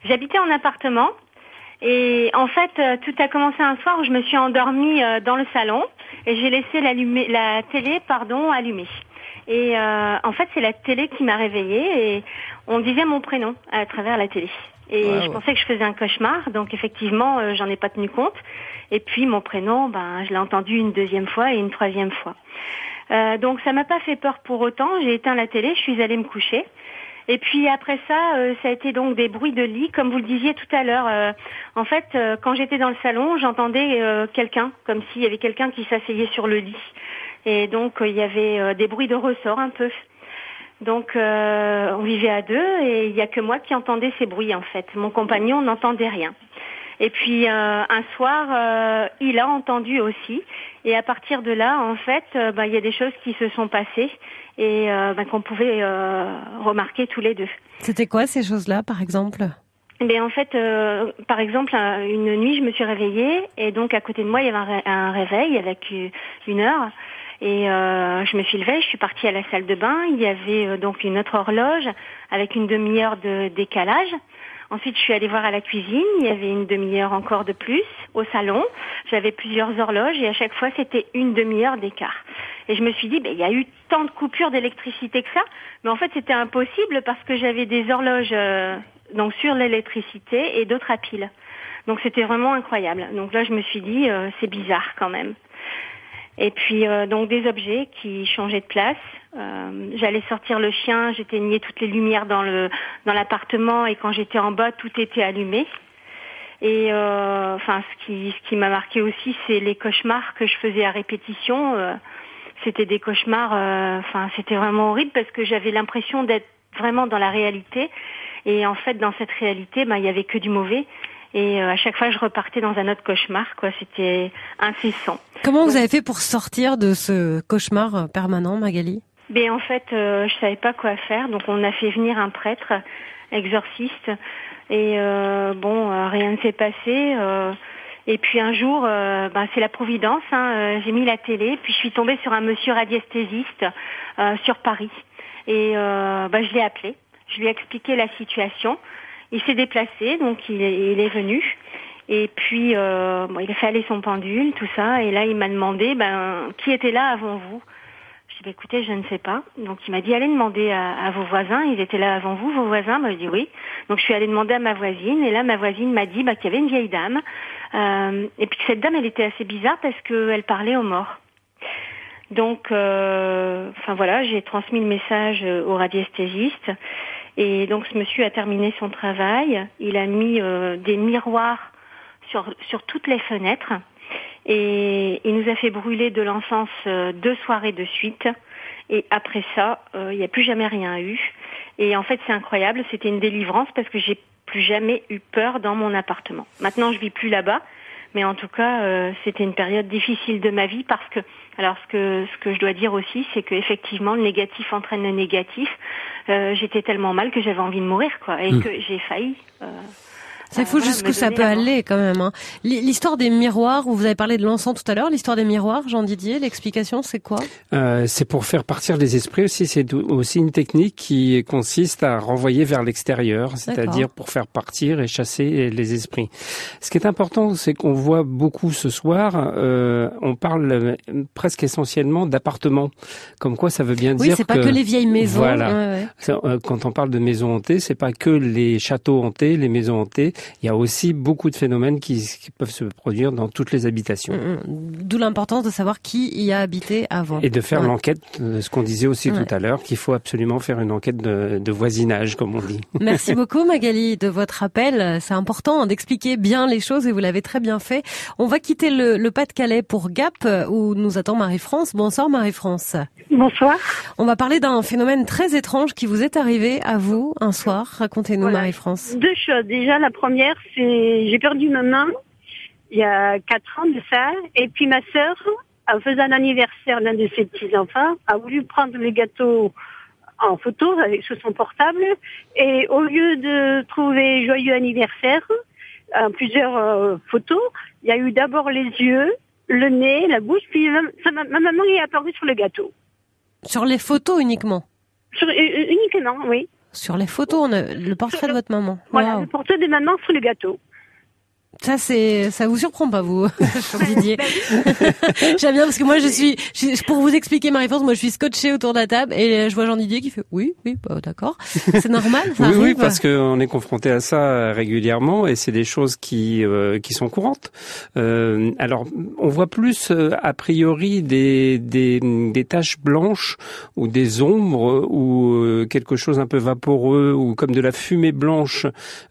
j'habitais en appartement et en fait, euh, tout a commencé un soir où je me suis endormie euh, dans le salon et j'ai laissé la télé, pardon, allumée. Et euh, en fait, c'est la télé qui m'a réveillée et on disait mon prénom à travers la télé. Et Wow. je pensais que je faisais un cauchemar, donc effectivement, euh, j'en ai pas tenu compte. Et puis mon prénom, ben, je l'ai entendu une deuxième fois et une troisième fois. Euh, donc ça m'a pas fait peur pour autant. J'ai éteint la télé, je suis allée me coucher. Et puis après ça, euh, ça a été donc des bruits de lit, comme vous le disiez tout à l'heure. Euh, en fait, euh, quand j'étais dans le salon, j'entendais euh, quelqu'un, comme s'il y avait quelqu'un qui s'asseyait sur le lit. Et donc euh, il y avait euh, des bruits de ressort un peu. Donc on vivait à deux et il y a que moi qui entendais ces bruits en fait. Mon compagnon n'entendait rien. Et puis euh, un soir, euh, il a entendu aussi. Et à partir de là, en fait, bah, il y a des choses qui se sont passées et euh, bah, qu'on pouvait euh, remarquer tous les deux. C'était quoi ces choses-là, par exemple? Mais en fait, euh, par exemple, un- une nuit, je me suis réveillée et donc à côté de moi, il y avait un, ré- un réveil avec une heure. Et euh, je me suis levée, je suis partie à la salle de bain. Il y avait euh, donc une autre horloge avec une demi-heure de décalage. Ensuite, je suis allée voir à la cuisine. Il y avait une demi-heure encore de plus. Au salon, j'avais plusieurs horloges et à chaque fois, c'était une demi-heure d'écart. Et je me suis dit, ben, il y a eu tant de coupures d'électricité que ça. Mais en fait, c'était impossible parce que j'avais des horloges euh, donc sur l'électricité et d'autres à pile. Donc c'était vraiment incroyable. Donc là, je me suis dit, euh, c'est bizarre quand même. Et puis euh, donc des objets qui changeaient de place. Euh, J'allais sortir le chien, j'éteignais toutes les lumières dans le dans l'appartement et quand j'étais en bas, tout était allumé. Et euh, enfin, ce qui ce qui m'a marqué aussi, c'est les cauchemars que je faisais à répétition. Euh, c'était des cauchemars. euh, Enfin, c'était vraiment horrible parce que j'avais l'impression d'être vraiment dans la réalité. Et en fait, dans cette réalité, ben, il y avait que du mauvais. Et euh, à chaque fois, je repartais dans un autre cauchemar. Quoi, c'était incessant. Comment vous avez fait pour sortir de ce cauchemar euh, permanent, Magali? Ben en fait, euh, je savais pas quoi faire, donc on a fait venir un prêtre exorciste et euh, bon, euh, rien ne s'est passé. euh, et puis un jour, ben, c'est la providence. hein, J'ai mis la télé, puis je suis tombée sur un monsieur radiesthésiste euh, sur Paris et euh, ben, je l'ai appelé. Je lui ai expliqué la situation. Il s'est déplacé, donc il est, il est venu. Et puis, euh, bon, il a fait aller son pendule, tout ça. Et là, il m'a demandé, ben, qui était là avant vous? Je dit, bah, écoutez, je ne sais pas. Donc il m'a dit, allez demander à, vos voisins. Ils étaient là avant vous, vos voisins? Moi, je dit oui. Donc je suis allée demander à ma voisine. Et là, ma voisine m'a dit bah, qu'il y avait une vieille dame. Euh, et puis que cette dame, elle était assez bizarre parce qu'elle parlait aux morts. Donc, euh, enfin voilà, j'ai transmis le message au radiesthésiste. Et donc ce monsieur a terminé son travail. Il a mis euh, des miroirs sur, sur toutes les fenêtres. Et il nous a fait brûler de l'encens euh, deux soirées de suite. Et après ça, euh, il n'y a plus jamais rien eu. Et en fait, c'est incroyable. C'était une délivrance parce que j'ai plus jamais eu peur dans mon appartement. Maintenant, je vis plus là-bas, Mais en tout cas, euh, c'était une période difficile de ma vie parce que, alors ce que ce que je dois dire aussi, c'est que effectivement, le négatif entraîne le négatif. Euh, J'étais tellement mal que j'avais envie de mourir, quoi, et Hmm. que j'ai failli. euh, C'est euh, fou jusqu'où ça peut aller quand même. Hein. L'histoire des miroirs, vous avez parlé de l'encens tout à l'heure, l'histoire des miroirs, Jean Didier, l'explication c'est quoi? Euh, c'est pour faire partir les esprits aussi. C'est aussi une technique qui consiste à renvoyer vers l'extérieur, c'est-à-dire pour faire partir et chasser les esprits. Ce qui est important, c'est qu'on voit beaucoup ce soir. euh, on parle euh, presque essentiellement d'appartements, comme quoi ça veut bien Oui, dire c'est pas que les vieilles maisons. Voilà. Ouais, ouais. Ça, euh, Quand on parle de maisons hantées, c'est pas que les châteaux hantés, les maisons hantées. Il y a aussi beaucoup de phénomènes qui, qui peuvent se produire dans toutes les habitations. Mm, mm. D'où l'importance de savoir qui y a habité avant. Et de faire Ouais. l'enquête, ce qu'on disait aussi Ouais. tout à l'heure, qu'il faut absolument faire une enquête de, de voisinage, comme on dit. Merci beaucoup Magali de votre appel. C'est important d'expliquer bien les choses et vous l'avez très bien fait. On va quitter le, le Pas-de-Calais pour Gap où nous attend Marie-France. Bonsoir Marie-France. Bonsoir. On va parler d'un phénomène très étrange qui vous est arrivé à vous un soir. Racontez-nous Voilà. Marie-France. Deux choses. Déjà, la première, c'est j'ai perdu ma main il y a quatre ans de ça. Et puis ma sœur, en faisant l'anniversaire d'un de ses petits-enfants, a voulu prendre le gâteau en photo avec sur son portable. Et au lieu de trouver joyeux anniversaire, en plusieurs euh, photos, il y a eu d'abord les yeux, le nez, la bouche, puis ma, ma- ma maman est apparue sur le gâteau. Sur les photos uniquement? Sur- euh, uniquement, oui. Sur les photos, on a le portrait de votre maman. Voilà, le portrait de maman sur le gâteau. Ça c'est, ça vous surprend pas vous, Jean Didier J'aime bien parce que moi je suis, je- pour vous expliquer Marie-France, moi je suis scotché autour de la table et je vois Jean Didier qui fait oui, oui, bah, d'accord, c'est normal, ça Oui, oui, parce qu'on est confronté à ça régulièrement et c'est des choses qui euh, qui sont courantes. Euh, alors, on voit plus euh, a priori des, des des taches blanches ou des ombres ou euh, quelque chose un peu vaporeux ou comme de la fumée blanche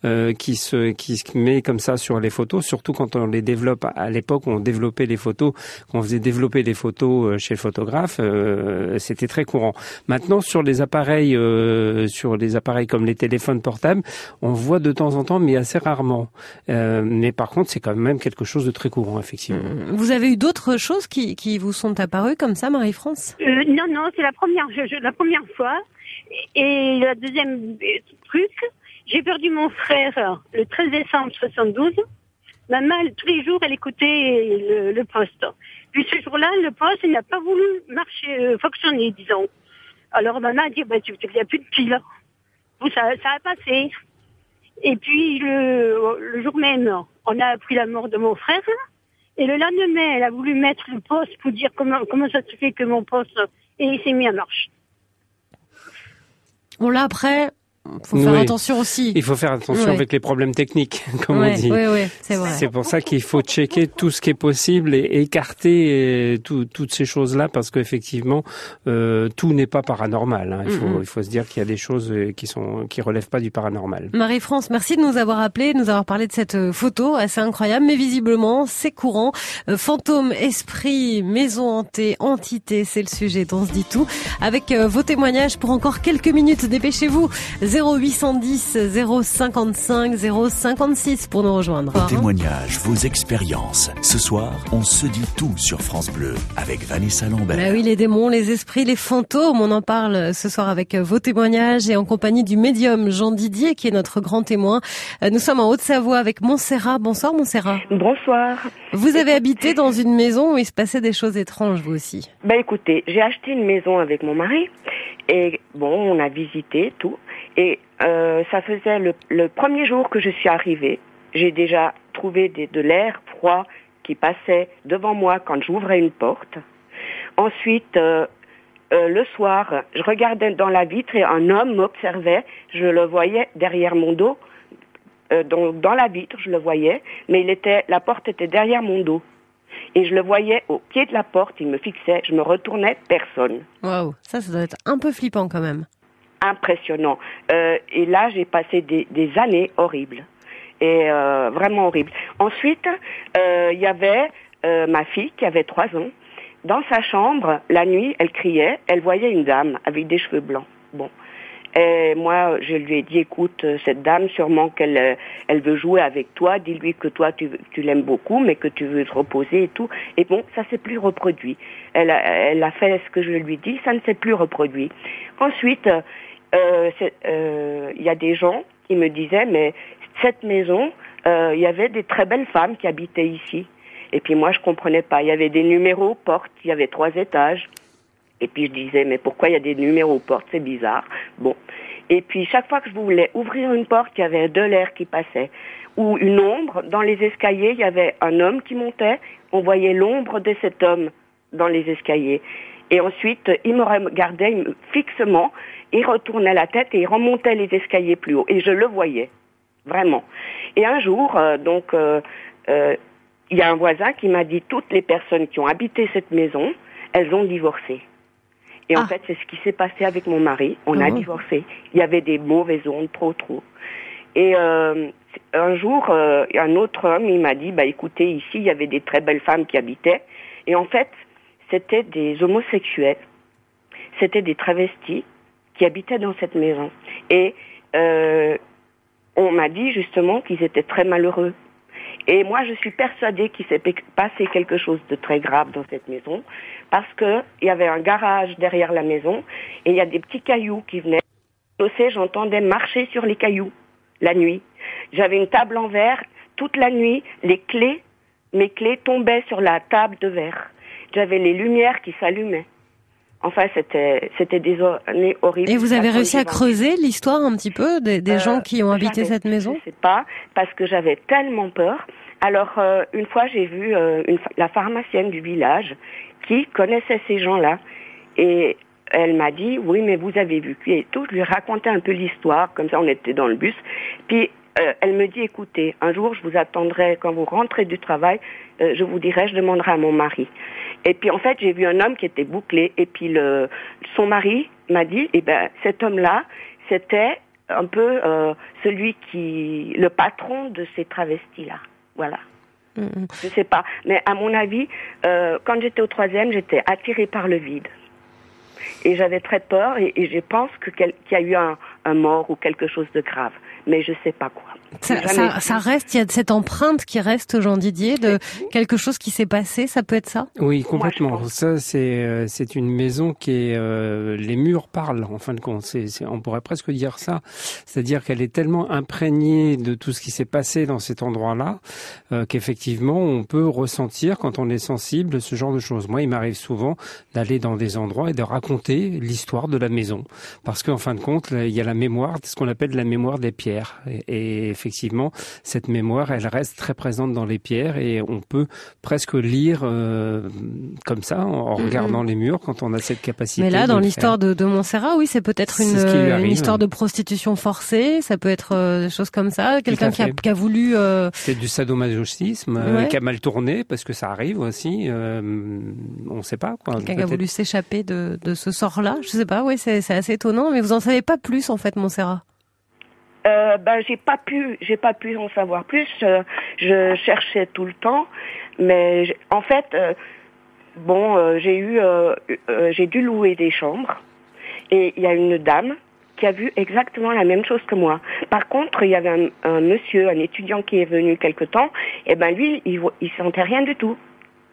euh, qui se qui se met comme ça sur les photos, surtout quand on les développe. À l'époque, on développait les photos, quand on faisait développer les photos euh, chez le photographe, euh, c'était très courant. Maintenant, sur les appareils, euh, sur les appareils comme les téléphones portables, on voit de temps en temps, mais assez rarement. Euh, mais par contre, c'est quand même quelque chose de très courant, effectivement. Vous avez eu d'autres choses qui, qui vous sont apparues comme ça, Marie-France? Euh, non, non, c'est la première, je- je- la première fois. Et la deuxième euh, truc, j'ai perdu mon frère le 13 décembre 72. Maman, tous les jours, elle écoutait le, le poste. Puis ce jour-là, le poste, il n'a pas voulu marcher, euh, fonctionner, disons. Alors maman a dit, bah, tu n'y a plus de pile. Bon, ça, ça a passé. Et puis le, le jour même, on a appris la mort de mon frère. Et le lendemain, elle a voulu mettre le poste pour dire comment, comment ça se fait que mon poste, et il s'est mis en marche. Bon là après, faut faire Oui. attention aussi. Il faut faire attention avec les problèmes techniques, comme Ouais, on dit. c'est vrai. C'est pour ça qu'il faut checker tout ce qui est possible et écarter euh, tout- toutes ces choses-là parce qu'effectivement, euh, tout n'est pas paranormal. hein. Il, faut, il faut se dire qu'il y a des choses euh, qui sont qui relèvent pas du paranormal. Marie-France, merci de nous avoir appelé, de nous avoir parlé de cette photo assez incroyable, mais visiblement c'est courant. Fantôme, esprit, maison hantée, entité, c'est le sujet dont on se dit tout. Avec vos témoignages pour encore quelques minutes, dépêchez-vous. 0810 055 056 pour nous rejoindre. Vos témoignages, vos expériences. Ce soir, on se dit tout sur France Bleu avec Vanessa Lambert. Bah oui, les démons, les esprits, les fantômes, on en parle ce soir avec euh, vos témoignages et en compagnie du médium Jean Didier qui est notre grand témoin. Euh, Nous sommes en Haute-Savoie avec Montserrat. Bonsoir Montserrat. Bonsoir. Vous avez habité dans une maison où il se passait des choses étranges, vous aussi. Ben écoutez, j'ai acheté une maison avec mon mari et bon, on a visité tout et euh, ça faisait le, le premier jour que je suis arrivée. J'ai déjà trouvé des, de l'air froid qui passait devant moi quand j'ouvrais une porte. Ensuite, euh, euh, le soir, je regardais dans la vitre et un homme m'observait. Je le voyais derrière mon dos. Euh, dans, dans la vitre, je le voyais, mais il était, la porte était derrière mon dos. Et je le voyais au pied de la porte, il me fixait, je me retournais, personne. Waouh, ça, ça doit être un peu flippant quand même. Impressionnant. Euh, et là, j'ai passé des, des années horribles. Et euh, vraiment horribles. Ensuite, euh, il y avait euh, ma fille qui avait trois ans. Dans sa chambre, la nuit, elle criait, elle voyait une dame avec des cheveux blancs. Bon. Et moi, je lui ai dit, écoute, cette dame, sûrement qu'elle euh, elle veut jouer avec toi. Dis-lui que toi, tu, tu l'aimes beaucoup, mais que tu veux te reposer et tout. Et bon, ça s'est plus reproduit. Elle a, elle a fait ce que je lui dis, ça ne s'est plus reproduit. Ensuite, il y a des gens qui me disaient, mais cette maison, euh, il y avait des très belles femmes qui habitaient ici. Et puis moi, je comprenais pas. Il y avait des numéros aux portes, il y avait trois étages. Et puis je disais, mais pourquoi il y a des numéros aux portes? C'est bizarre. Bon. Et puis chaque fois que je voulais ouvrir une porte, il y avait de l'air qui passait. Ou une ombre. Dans les escaliers, il y avait un homme qui montait. On voyait l'ombre de cet homme dans les escaliers. Et ensuite, il me regardait fixement, il retournait la tête et il remontait les escaliers plus haut. Et je le voyais, vraiment. Et un jour, euh, donc, euh, euh, il y a un voisin qui m'a dit toutes les personnes qui ont habité cette maison, elles ont divorcé. Et en fait, c'est ce qui s'est passé avec mon mari. On a Ah. divorcé. Il y avait des mauvaises ondes, trop, trop. Et euh, un jour, euh, un autre homme, il m'a dit, bah écoutez, ici, il y avait des très belles femmes qui habitaient. Et en fait, c'était des homosexuels, c'était des travestis qui habitaient dans cette maison. Et euh, on m'a dit justement qu'ils étaient très malheureux. Et moi, je suis persuadée qu'il s'est passé quelque chose de très grave dans cette maison, parce que il y avait un garage derrière la maison, et il y a des petits cailloux qui venaient. Je sais, j'entendais marcher sur les cailloux la nuit. J'avais une table en verre. Toute la nuit, les clés, mes clés tombaient sur la table de verre. J'avais les lumières qui s'allumaient. Enfin, c'était, c'était des années horribles. Et vous avez réussi à creuser l'histoire un petit peu des, des euh, gens qui ont habité cette maison Je sais pas, parce que j'avais tellement peur. Alors, euh, une fois, j'ai vu euh, une, la pharmacienne du village qui connaissait ces gens-là. Et elle m'a dit, oui, mais vous avez vu qui et tout. Je lui ai raconté un peu l'histoire, comme ça on était dans le bus. Puis, euh, elle me dit, écoutez, un jour, je vous attendrai quand vous rentrez du travail, euh, je vous dirai, je demanderai à mon mari. Et puis, en fait, j'ai vu un homme qui était bouclé. Et puis, le, son mari m'a dit, eh ben, cet homme-là, c'était un peu euh, celui qui, le patron de ces travestis-là. Voilà. Je sais pas. Mais à mon avis, euh, quand j'étais au troisième, j'étais attirée par le vide. Et j'avais très peur et, et je pense que qu'il y a eu un, un mort ou quelque chose de grave. Mais je sais pas quoi. Ça, ça, ça reste, il y a cette empreinte qui reste, Jean Didier, de quelque chose qui s'est passé, ça peut être ça? Oui, complètement. Ça, c'est euh, c'est une maison qui est euh, les murs parlent en fin de compte. C'est c'est- on pourrait presque dire ça, c'est-à-dire qu'elle est tellement imprégnée de tout ce qui s'est passé dans cet endroit-là euh, qu'effectivement on peut ressentir quand on est sensible ce genre de choses. Moi, il m'arrive souvent d'aller dans des endroits et de raconter l'histoire de la maison parce qu'en fin de compte, là, il y a la mémoire, ce qu'on appelle la mémoire des pierres. Et, et effectivement, cette mémoire, elle reste très présente dans les pierres et on peut presque lire euh, comme ça en, en Mhm. regardant les murs quand on a cette capacité. Mais là, dans l'histoire de, de Montserrat, oui, c'est peut-être une, ce histoire de prostitution forcée, ça peut être euh, des choses comme ça, quelqu'un qui a, fait. qui a voulu... euh, C'est du sadomasochisme euh, Ouais. qui a mal tourné parce que ça arrive aussi. euh, on ne sait pas. Quelqu'un qui a voulu s'échapper de, de ce sort-là, je sais pas, oui, c'est c'est assez étonnant, mais vous en savez pas plus en fait, Montserrat. Euh, ben j'ai pas pu j'ai pas pu en savoir plus Euh, je cherchais tout le temps mais en fait euh, bon euh, j'ai eu euh, j'ai dû louer des chambres et il y a une dame qui a vu exactement la même chose que moi. Par contre, il y avait un, monsieur, un étudiant qui est venu quelque temps, et ben lui, il, il sentait rien du tout.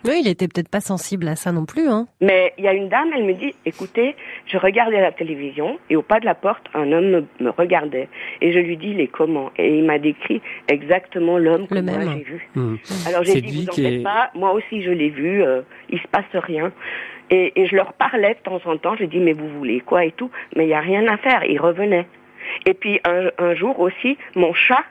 Oui, il était peut-être pas sensible à ça non plus, hein. Mais il y a une dame, elle me dit, écoutez, je regardais la télévision et au pas de la porte, un homme me, me regardait. Et je lui dis, il est comment? Et il m'a décrit exactement l'homme que moi j'ai vu. Hmm. Alors j'ai dit, vous en faites est- pas, moi aussi je l'ai vu, euh, il se passe rien. Et, et je leur parlais de temps en temps, j'ai dit, mais vous voulez quoi et tout, mais il n'y a rien à faire, ils revenaient. Et puis un, un jour aussi, mon chat,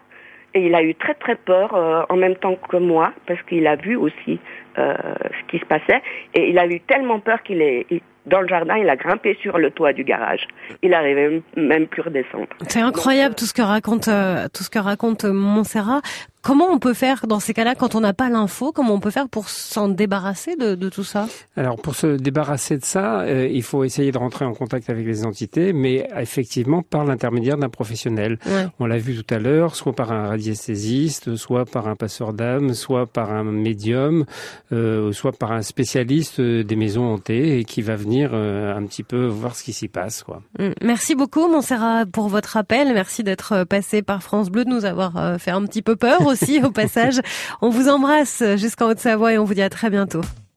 et il a eu très très peur euh, en même temps que moi, parce qu'il a vu aussi euh, ce qui se passait, et il a eu tellement peur qu'il est... il- dans le jardin, il a grimpé sur le toit du garage. Il n'arrivait même, plus redescendre. C'est incroyable tout ce que raconte euh, tout ce que raconte euh, Montserrat. Comment on peut faire dans ces cas-là quand on n'a pas l'info Comment on peut faire pour s'en débarrasser de, de, tout ça? Alors pour se débarrasser de ça, euh, il faut essayer de rentrer en contact avec les entités, mais effectivement par l'intermédiaire d'un professionnel. Ouais. On l'a vu tout à l'heure, soit par un radiesthésiste, soit par un passeur d'âme, soit par un médium, euh, soit par un spécialiste des maisons hantées et qui va venir euh, un petit peu voir ce qui s'y passe. Quoi. Mm. Merci beaucoup, Montserrat, pour votre appel. Merci d'être euh, passé par France Bleu, de nous avoir euh, fait un petit peu peur aussi au passage. On vous embrasse jusqu'en Haute-Savoie et on vous dit à très bientôt.